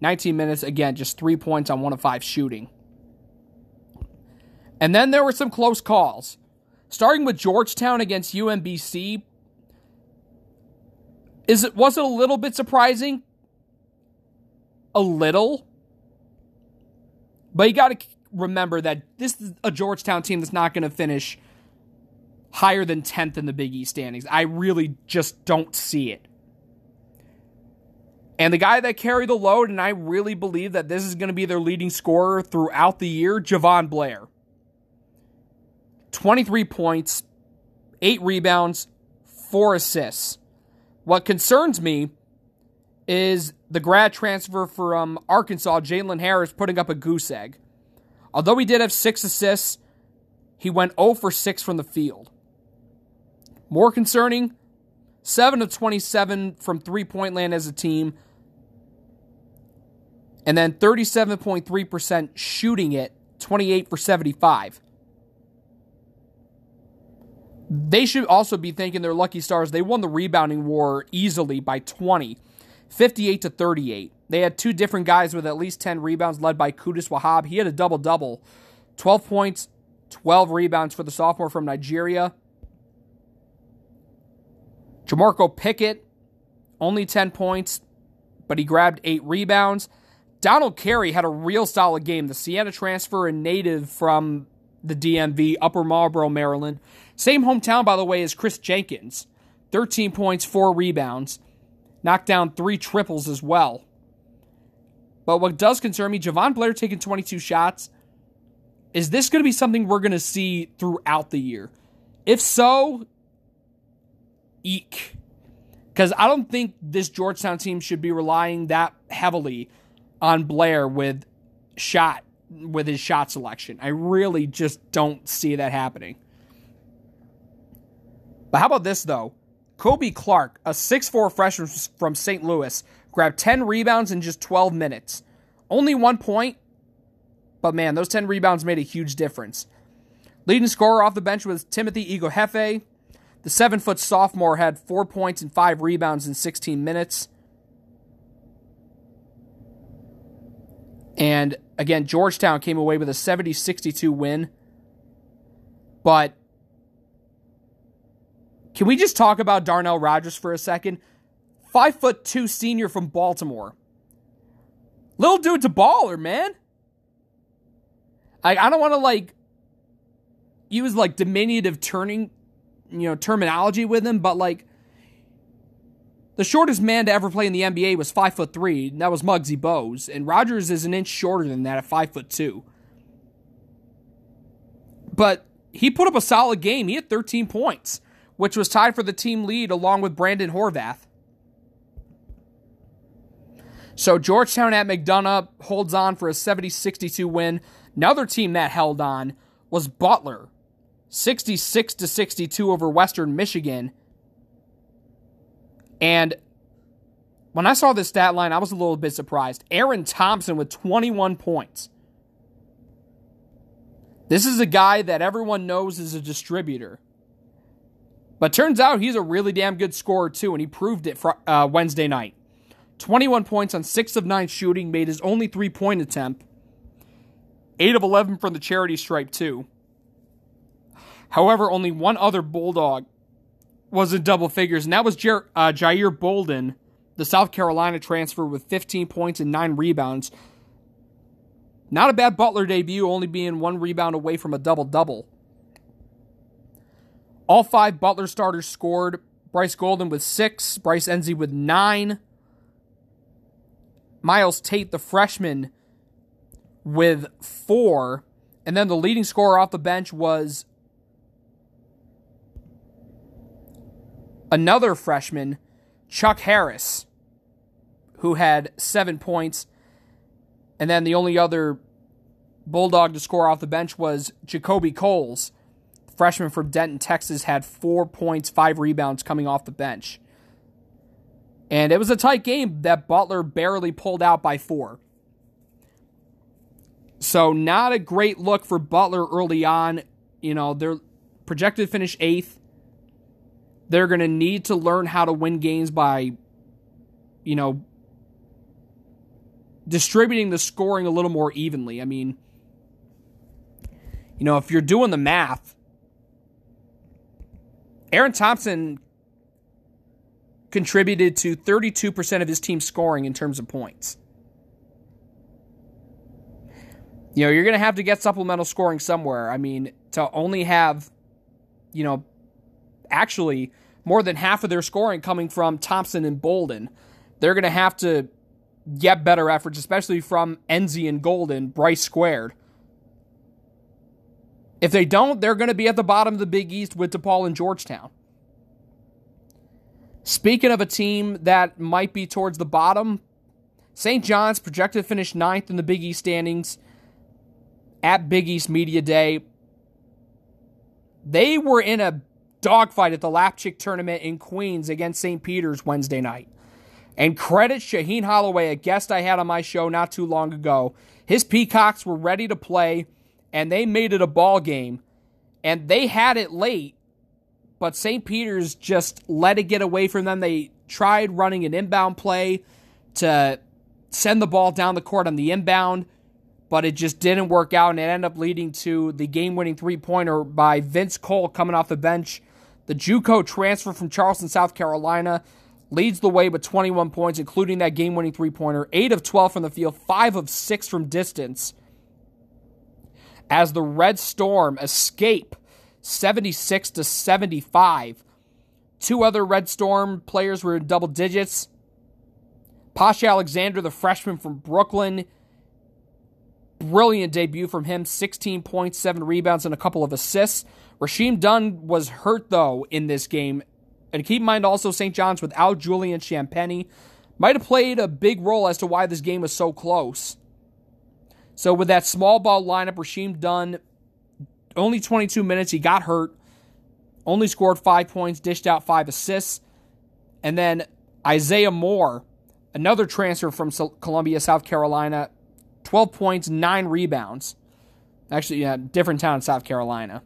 19 minutes, again, just three points on one of five shooting. And then there were some close calls. Starting with Georgetown against UMBC, is it was it a little bit surprising? A little. But you got to remember that this is a Georgetown team that's not going to finish higher than 10th in the Big East standings. I really just don't see it. And the guy that carried the load, and I really believe that this is going to be their leading scorer throughout the year, Jahvon Blair. 23 points, 8 rebounds, 4 assists. What concerns me is the grad transfer from Arkansas, Jalen Harris, putting up a goose egg. Although he did have 6 assists, he went 0 for 6 from the field. More concerning, 7 of 27 from three point land as a team, and then 37.3% shooting it, 28 for 75. They should also be thanking their lucky stars. They won the rebounding war easily by 20, 58 to 38. They had two different guys with at least 10 rebounds, led by Qudus Wahab. He had a double double 12 points, 12 rebounds for the sophomore from Nigeria. Jamorko Pickett, only 10 points, but he grabbed eight rebounds. Donald Carey had a real solid game. The Siena transfer and native from the DMV, Upper Marlboro, Maryland. Same hometown, by the way, as Chris Jenkins. 13 points, 4 rebounds. Knocked down three triples as well. But what does concern me, Jahvon Blair taking 22 shots. Is this going to be something we're going to see throughout the year? If so, eek. Because I don't think this Georgetown team should be relying that heavily on Blair with shot with his shot selection. I really just don't see that happening. But how about this though? Kobe Clark, a 6'4 freshman from St. Louis, grabbed 10 rebounds in just 12 minutes. Only one point, but man, those 10 rebounds made a huge difference. Leading scorer off the bench was Timothy Ighoefe. The seven foot sophomore had four points and five rebounds in 16 minutes. And again, Georgetown came away with a 70 62 win. But can we just talk about Darnell Rogers for a second? Five foot two senior from Baltimore. Little dude's a baller, man. I, I don't want to like use like diminutive turning, you know, terminology with him, but like the shortest man to ever play in the NBA was five foot three, and that was Muggsy Bogues, and Rogers is an inch shorter than that at five foot two. But he put up a solid game. He had 13 points, which was tied for the team lead along with Brandon Horvath. So Georgetown at McDonough holds on for a 70-62 win. Another team that held on was Butler, 66 to 62 over Western Michigan. And when I saw this stat line, I was a little bit surprised. Aaron Thompson with 21 points. This is a guy that everyone knows is a distributor. But turns out he's a really damn good scorer, too, and he proved it for, uh, Wednesday night. 21 points on 6 of 9 shooting, made his only three point attempt. 8 of 11 from the charity stripe, too. However, only one other Bulldog was in double figures, and that was Jer- uh, Jair Bolden, the South Carolina transfer with 15 points and 9 rebounds. Not a bad Butler debut, only being one rebound away from a double double. All five Butler starters scored. Bryce Golden with six, Bryce Nze with nine, Myles Tate, the freshman, with four, and then the leading scorer off the bench was another freshman, Chuck Harris, who had seven points. And then the only other Bulldog to score off the bench was JaKobe Coles, freshman from Denton, Texas, had four points, five rebounds coming off the bench. And it was a tight game that Butler barely pulled out by four. So, not a great look for Butler early on. You know, they're projected to finish eighth. They're going to need to learn how to win games by, you know, distributing the scoring a little more evenly. I mean, you know, if you're doing the math, Aaron Thompson contributed to 32% of his team's scoring in terms of points. You know, you're going to have to get supplemental scoring somewhere. I mean, to only have, you know, actually more than half of their scoring coming from Thompson and Bolden, they're going to have to get better efforts, especially from Nze and Golden, Bryce squared. If they don't, they're going to be at the bottom of the Big East with DePaul and Georgetown. Speaking of a team that might be towards the bottom, St. John's projected to finish ninth in the Big East standings at Big East Media Day. They were in a dogfight at the Lapchick tournament in Queens against St. Peter's Wednesday night. And credit Shaheen Holloway, a guest I had on my show not too long ago. His Peacocks were ready to play and they made it a ball game. And they had it late, but St. Peter's just let it get away from them. They tried running an inbound play to send the ball down the court on the inbound, but it just didn't work out, and it ended up leading to the game winning three pointer by Vince Cole coming off the bench. The Juco transfer from Charleston, South Carolina, leads the way with 21 points, including that game winning three pointer, 8 of 12 from the field, 5 of 6 from distance as the Red Storm escape 76 to 75. Two other Red Storm players were in double digits. Posh Alexander, the freshman from Brooklyn, brilliant debut from him 16 points, 7 rebounds, and a couple of assists. Rasheem Dunn was hurt, though, in this game. And keep in mind also, St. John's without Julian Champagnie might have played a big role as to why this game was so close. So with that small ball lineup, Rasheem Dunn, only 22 minutes, he got hurt, only scored five points, dished out five assists. And then Isaiah Moore, another transfer from Columbia, South Carolina, 12 points, nine rebounds. Actually, yeah, different town South Carolina.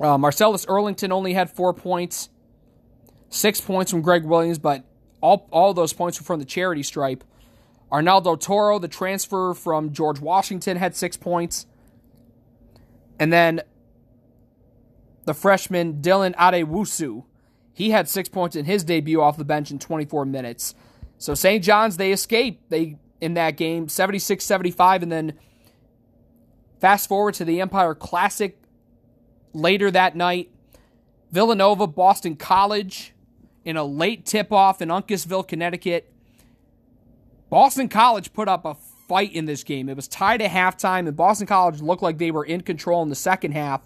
Uh, Marcellus Earlington only had four points, six points from Greg Williams, but all, all those points were from the charity stripe. Arnaldo Toro, the transfer from George Washington, had six points. And then the freshman Dylan Adewusu, he had six points in his debut off the bench in 24 minutes. So St. John's, they escaped they in that game, 76-75, and then fast forward to the Empire Classic later that night. Villanova, Boston College in a late tip-off in Uncasville, Connecticut. Boston College put up a fight in this game. It was tied at halftime, and Boston College looked like they were in control in the second half.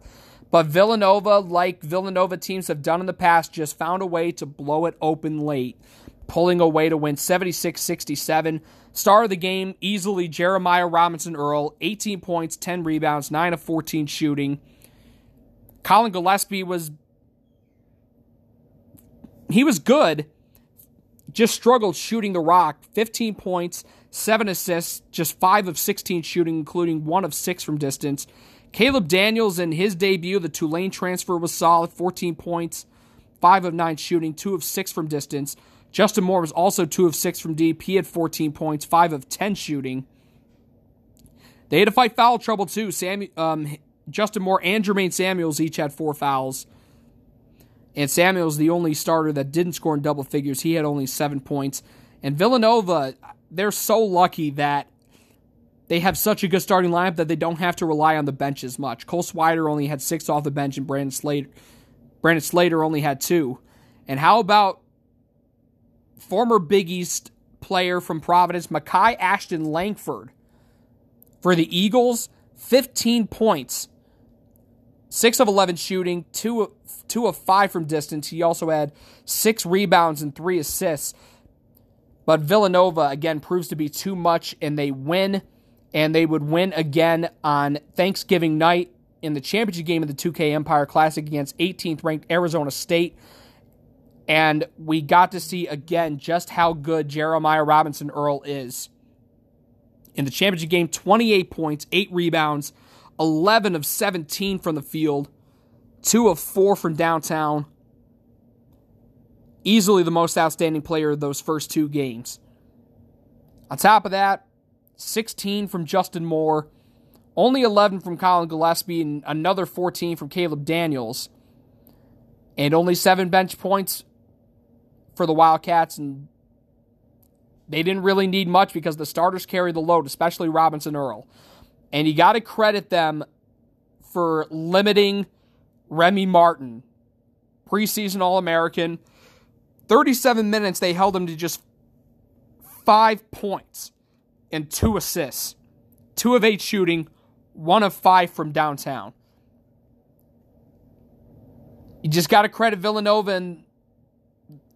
But Villanova, like Villanova teams have done in the past, just found a way to blow it open late, pulling away to win 76 67. Star of the game, easily Jeremiah Robinson Earl, 18 points, 10 rebounds, 9 of 14 shooting. Collin Gillespie was. He was good just struggled shooting the rock. 15 points, 7 assists, just 5 of 16 shooting, including 1 of 6 from distance. Caleb Daniels in his debut, the Tulane transfer, was solid 14 points, 5 of 9 shooting, 2 of 6 from distance. Justin Moore was also 2 of 6 from deep. He had 14 points, 5 of 10 shooting. They had to fight foul trouble too. Sam, um, Justin Moore and Jermaine Samuels each had four fouls. And Samuel's the only starter that didn't score in double figures. He had only seven points. And Villanova, they're so lucky that they have such a good starting lineup that they don't have to rely on the bench as much. Cole Swider only had six off the bench, and Brandon Slater, Brandon Slater only had two. And how about former Big East player from Providence, Makai Ashton Langford, for the Eagles, 15 points, 6 of 11 shooting, 2, 2 of 5 from distance. He also had 6 rebounds and 3 assists. But Villanova, again, proves to be too much, and they win. And they would win again on Thanksgiving night in the championship game of the 2K Empire Classic against 18th ranked Arizona State. And we got to see again just how good Jeremiah Robinson Earl is. In the championship game, 28 points, 8 rebounds, 11 of 17 from the field, 2 of 4 from downtown. Easily the most outstanding player of those first two games. On top of that, 16 from Justin Moore, only 11 from Collin Gillespie, and another 14 from Caleb Daniels. And only seven bench points for the Wildcats. And they didn't really need much because the starters carry the load, especially Robinson Earl. And you got to credit them for limiting Remy Martin, preseason All American. 37 minutes, they held him to just five points and two assists, two of eight shooting, one of five from downtown. You just got to credit Villanova and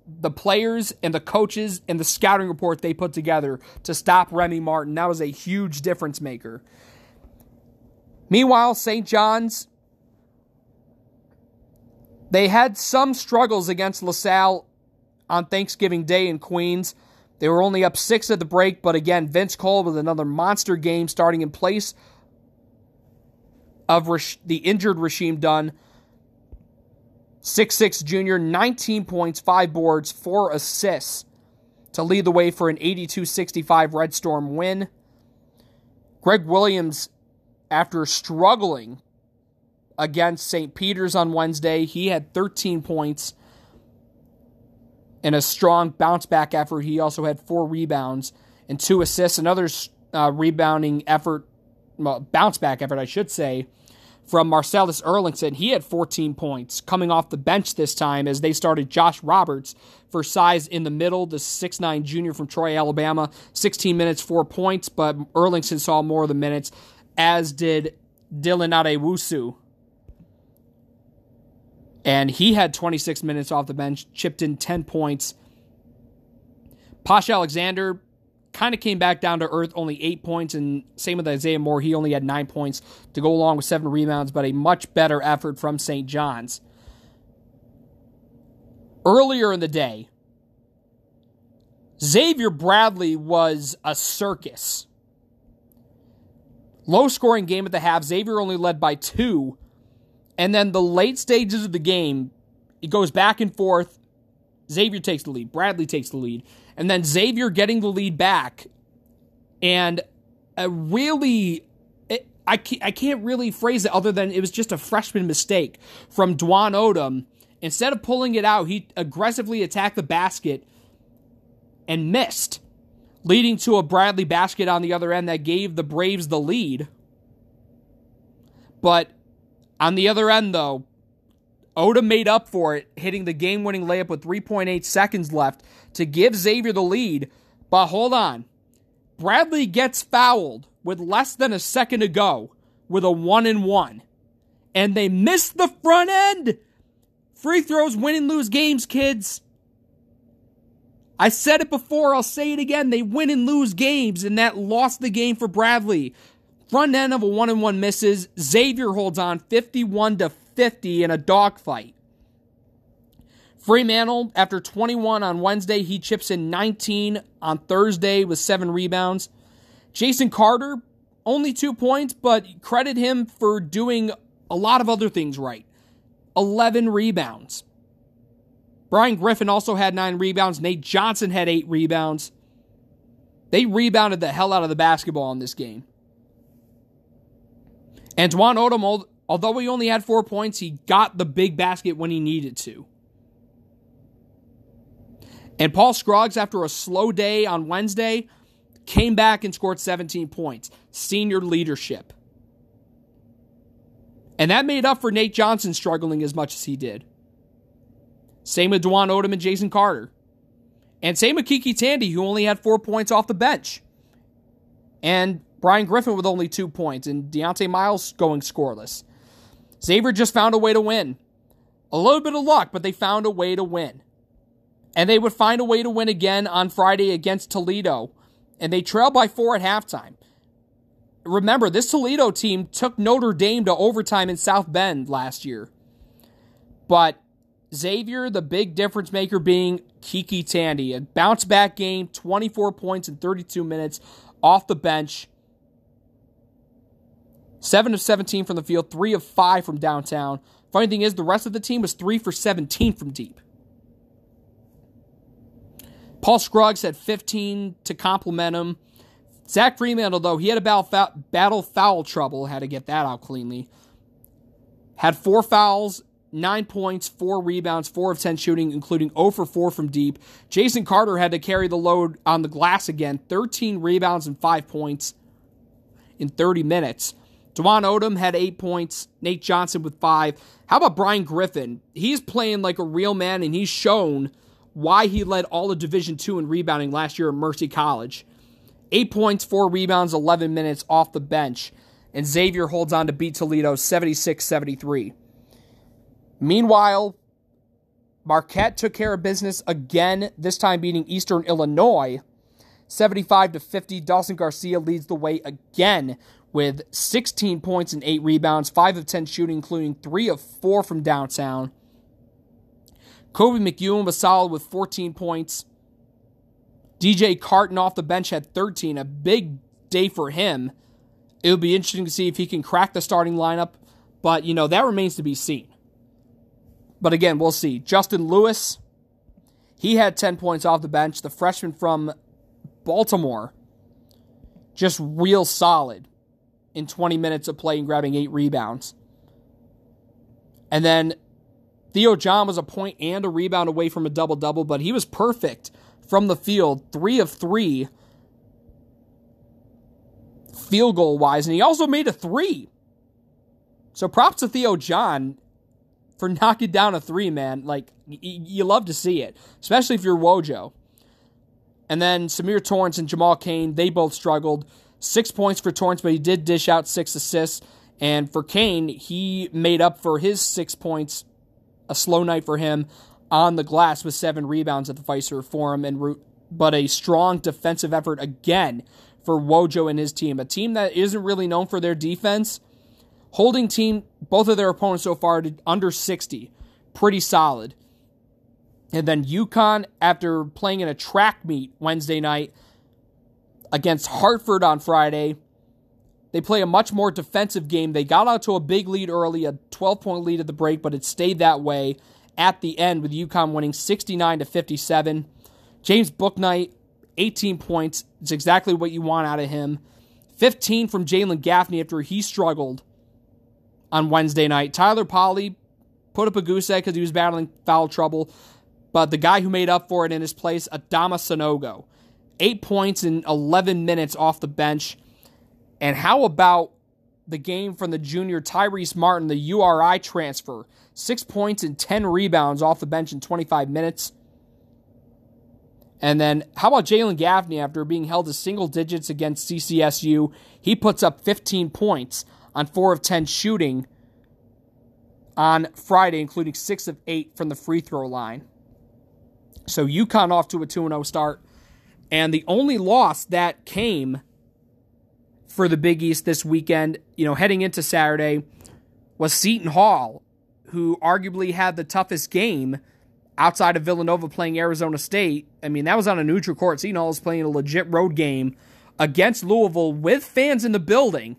the players and the coaches and the scouting report they put together to stop Remy Martin. That was a huge difference maker. Meanwhile, St. John's, they had some struggles against LaSalle on Thanksgiving Day in Queens. They were only up six at the break, but again, Vince Cole with another monster game starting in place of the injured Rasheem Dunn. Six-six junior, 19 points, 5 boards, 4 assists to lead the way for an 82 65 Red Storm win. Greg Williams, after struggling against St. Peter's on Wednesday, he had 13 points in a strong bounce back effort. He also had four rebounds and two assists. Another uh, rebounding effort, well, bounce back effort, I should say, from Marcellus Earlington. He had 14 points coming off the bench this time as they started Josh Roberts for size in the middle, the 6'9 junior from Troy, Alabama. 16 minutes, four points, but Earlington saw more of the minutes, as did Dylan Adewusu. And he had 26 minutes off the bench, chipped in 10 points. Posh Alexander kind of came back down to earth, only eight points, and same with Isaiah Moore. He only had nine points to go along with seven rebounds, but a much better effort from St. John's. Earlier in the day, Xavier Bradley was a circus. Low scoring game at the half. Xavier only led by two. And then the late stages of the game, it goes back and forth. Xavier takes the lead. Bradley takes the lead and then Xavier getting the lead back, and a really. It, I can't, I can't really phrase it other than it was just a freshman mistake from Dwon Odom. Instead of pulling it out, he aggressively attacked the basket and missed, leading to a Bradley basket on the other end that gave the Braves the lead. But on the other end, though, Oda made up for it, hitting the game winning layup with 3.8 seconds left to give Xavier the lead. But hold on. Bradley gets fouled with less than a second to go with a one and one. And they miss the front end. Free throws win and lose games, kids. I said it before, I'll say it again. They win and lose games, and that lost the game for Bradley. Front end of a one and one misses. Xavier holds on 51 to 50 in a dogfight. Freemantle, after 21 on Wednesday, he chips in 19 on Thursday with seven rebounds. Jason Carter, only two points, but credit him for doing a lot of other things right. 11 rebounds. Brian Griffin also had nine rebounds. Nate Johnson had eight rebounds. They rebounded the hell out of the basketball in this game. Antoine Odom Although he only had four points, he got the big basket when he needed to. And Paul Scruggs, after a slow day on Wednesday, came back and scored 17 points. Senior leadership. And that made up for Nate Johnson struggling as much as he did. Same with Dwon Odom and Jason Carter. And same with KyKy Tandy, who only had four points off the bench. And Brian Griffin with only two points, and Dieonte Miles going scoreless. Xavier just found a way to win. A little bit of luck, but they found a way to win. And they would find a way to win again on Friday against Toledo. And they trailed by four at halftime. Remember, this Toledo team took Notre Dame to overtime in South Bend last year. But Xavier, the big difference maker being KyKy Tandy. A bounce back game, 24 points in 32 minutes off the bench. 7 of 17 from the field, 3 of 5 from downtown. Funny thing is, the rest of the team was 3 for 17 from deep. Paul Scruggs had 15 to complement him. Zach Freemantle, though, he had a battle foul trouble, had to get that out cleanly. Had four fouls, nine points, four rebounds, four of 10 shooting, including 0 for 4 from deep. Jason Carter had to carry the load on the glass again, 13 rebounds and five points in 30 minutes. Dwon Odom had eight points, Nate Johnson with five. How about Brian Griffin? He's playing like a real man, and he's shown why he led all of Division Two in rebounding last year at Mercy College. Eight points, four rebounds, 11 minutes off the bench. And Xavier holds on to beat Toledo 76 73. Meanwhile, Marquette took care of business again, this time beating Eastern Illinois 75 to 50. Dawson Garcia leads the way again with 16 points and 8 rebounds, 5 of 10 shooting, including 3 of 4 from downtown. Koby McEwen was solid with 14 points. DJ Carton off the bench had 13, a big day for him. It'll be interesting to see if he can crack the starting lineup, but you know, that remains to be seen. But again, we'll see. Justin Lewis, he had 10 points off the bench. The freshman from Baltimore, just real solid in 20 minutes of play and grabbing eight rebounds. And then Theo John was a point and a rebound away from a double double, but he was perfect from the field, three of three field goal wise, and he also made a three. So props to Theo John for knocking down a three, man. Like, y- you love to see it, especially if you're Wojo. And then Symir Torrence and Jamal Cain, they both struggled. Six points for Torrence, but he did dish out six assists. And for Cain, he made up for his six points a slow night for him on the glass with seven rebounds at the Fiserv Forum, and but a strong defensive effort again for Wojo and his team, a team that isn't really known for their defense. Holding team both of their opponents so far to under 60, pretty solid. And then UConn, after playing in a track meet Wednesday night against Hartford on Friday, they play a much more defensive game. They got out to a big lead early, a 12 point lead at the break, but it stayed that way at the end with UConn winning 69 to 57. James Bouknight, 18 points. It's exactly what you want out of him. 15 from Jalen Gaffney after he struggled on Wednesday night. Tyler Polley put up a goose egg because he was battling foul trouble, but the guy who made up for it in his place, Adama Sanogo. Eight points in 11 minutes off the bench. And how about the game from the junior Tyrese Martin, the URI transfer? Six points and 10 rebounds off the bench in 25 minutes. And then how about Jalen Gaffney after being held to single digits against CCSU? He puts up 15 points on 4 of 10 shooting on Friday, including 6 of 8 from the free throw line. So UConn off to a 2 0 start. And the only loss that came for the Big East this weekend, you know, heading into Saturday, was Seton Hall, who arguably had the toughest game outside of Villanova playing Arizona State. I mean, that was on a neutral court. Seton Hall is playing a legit road game against Louisville with fans in the building.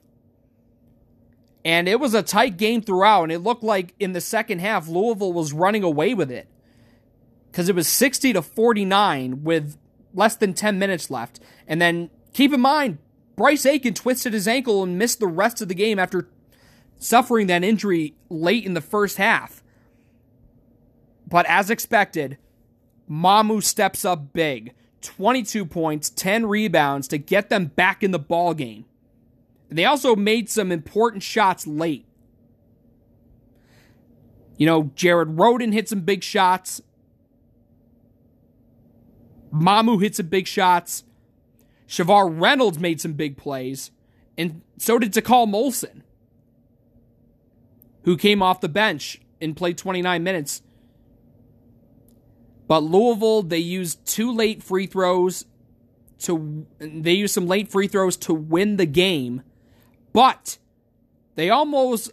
And it was a tight game throughout, and it looked like in the second half, Louisville was running away with it. Because it was 60 to 49 with less than 10 minutes left. And then keep in mind, Bryce Aiken twisted his ankle and missed the rest of the game after suffering that injury late in the first half. But as expected, Mamu steps up big. 22 points, 10 rebounds to get them back in the ball game. They also made some important shots late. You know, Jared Rhoden hit some big shots. Mamu hit some big shots. Shavar Reynolds made some big plays. And so did Takal Molson, who came off the bench and played 29 minutes. But Louisville, they used two late free throws to they used some late free throws to win the game, but they almost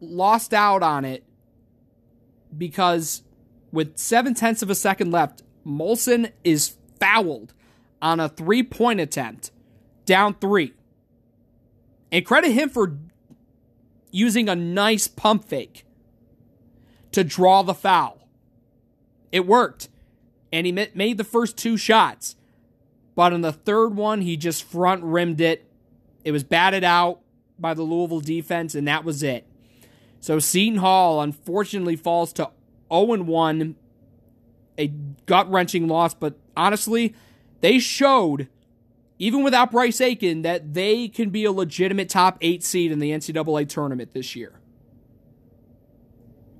lost out on it because with seven tenths of a second left, Molson is fouled on a three point attempt, down three. And credit him for using a nice pump fake to draw the foul. It worked. And he made the first two shots. But on the third one, he just front rimmed it. It was batted out by the Louisville defense, and that was it. So Seton Hall unfortunately falls to 0 1, a gut wrenching loss. But honestly, they showed, even without Bryce Aiken, that they can be a legitimate top eight seed in the NCAA tournament this year.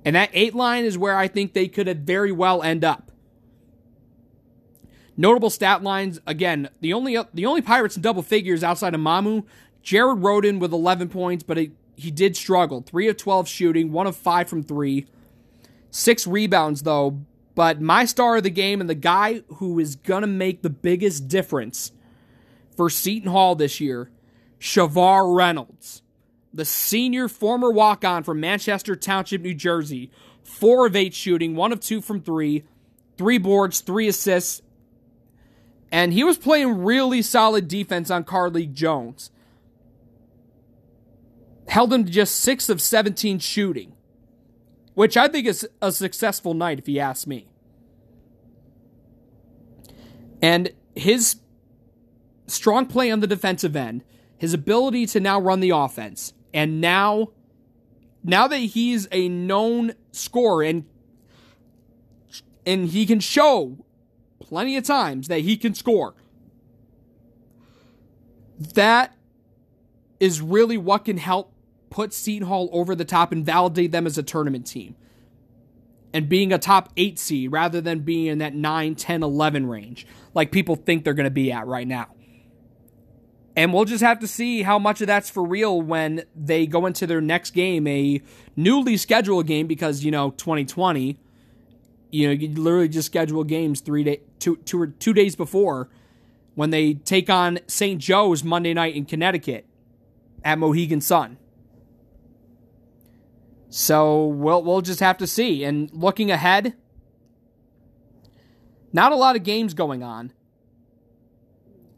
And that eight line is where I think they could very well end up. Notable stat lines again. The only the only Pirates in double figures outside of Mamu, Jared Rhoden with 11 points, but it, he did struggle. Three of 12 shooting, one of five from three, six rebounds though. But my star of the game and the guy who is gonna make the biggest difference for Seton Hall this year, Shavar Reynolds, the senior former walk on from Manchester Township, New Jersey, four of eight shooting, one of two from three, three boards, three assists, and he was playing really solid defense on Carlik Jones. Held him to just 6 of 17 shooting, which I think is a successful night if you ask me. And his strong play on the defensive end, his ability to now run the offense, and now now that he's a known scorer and and he can show plenty of times that he can score. That is really what can help put Seton Hall over the top and validate them as a tournament team. And being a top 8 seed rather than being in that 9, 10, 11 range like people think they're going to be at right now. And we'll just have to see how much of that's for real when they go into their next game, a newly scheduled game because, you know, 2020 you know, you literally just schedule games three day, two, two, or two days before when they take on St. Joe's Monday night in Connecticut at Mohegan Sun. So we'll we'll just have to see. And looking ahead, not a lot of games going on.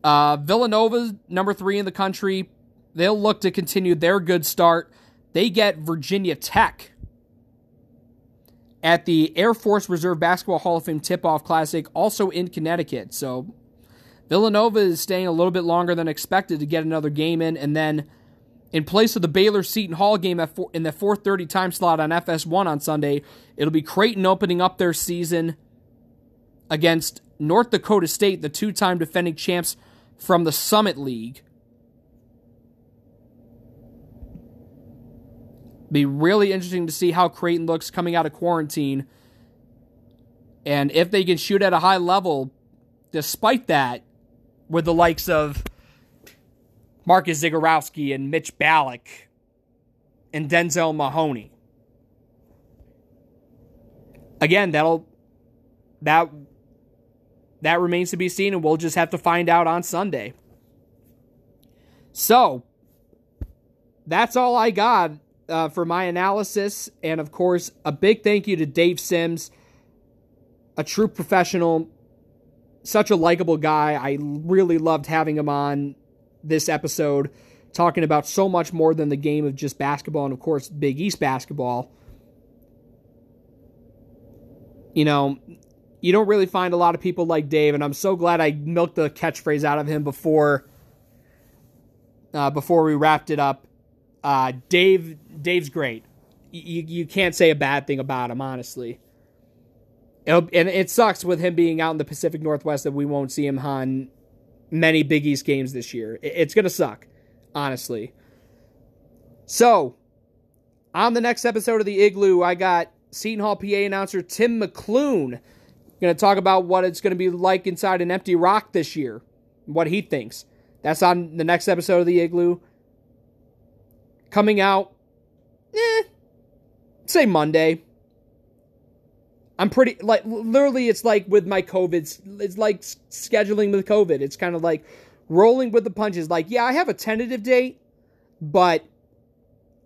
Uh, Villanova, number three in the country, they'll look to continue their good start. They get Virginia Tech at the Air Force Reserve Basketball Hall of Fame Tip Off Classic, also in Connecticut. So Villanova is staying a little bit longer than expected to get another game in, and then in place of the Baylor Seton Hall game four, in the 4:30 time slot on FS1 on Sunday, it'll be Creighton opening up their season against North Dakota State, the two-time defending champs from the Summit League. Be really interesting to see how Creighton looks coming out of quarantine. And if they can shoot at a high level, despite that, with the likes of Marcus Zegarowski and Mitch Ballock and Denzel Mahoney. Again, that'll that that remains to be seen, and we'll just have to find out on Sunday. So that's all I got uh, for my analysis. And of course, a big thank you to Dave Sims, a true professional, such a likable guy. I really loved having him on this episode, talking about so much more than the game of just basketball and, of course, Big East basketball. You know, you don't really find a lot of people like Dave, and I'm so glad I milked the catchphrase out of him before uh, before we wrapped it up. Uh, Dave Dave's great. You you can't say a bad thing about him, honestly. It'll, and it sucks with him being out in the Pacific Northwest that we won't see him on many Big East games this year. It's gonna suck, honestly. So, on the next episode of the Igloo, I got Seton Hall PA announcer Tim McClune Going to talk about what it's going to be like inside an empty rock this year, what he thinks. That's on the next episode of the Igloo. Coming out, eh, say Monday. I'm pretty like literally it's like with my COVID it's like scheduling with COVID. It's kind of like rolling with the punches like yeah, I have a tentative date, but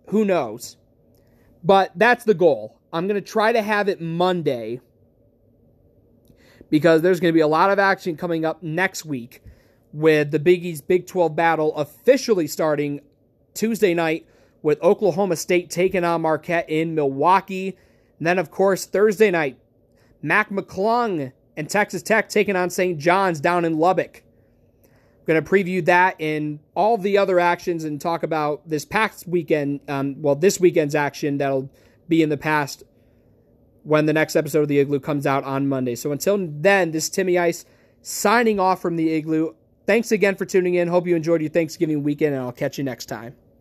who knows. But that's the goal. I'm going to try to have it Monday because there's going to be a lot of action coming up next week with the Big East Big 12 battle officially starting Tuesday night with Oklahoma State taking on Marquette in Milwaukee. And then, of course, Thursday night, Mac McClung and Texas Tech taking on St. John's down in Lubbock. I'm going to preview that and all the other actions and talk about this past weekend, um, well, this weekend's action that'll be in the past when the next episode of the Igloo comes out on Monday. So until then, this is Timmy Ice signing off from the Igloo. Thanks again for tuning in. Hope you enjoyed your Thanksgiving weekend, and I'll catch you next time.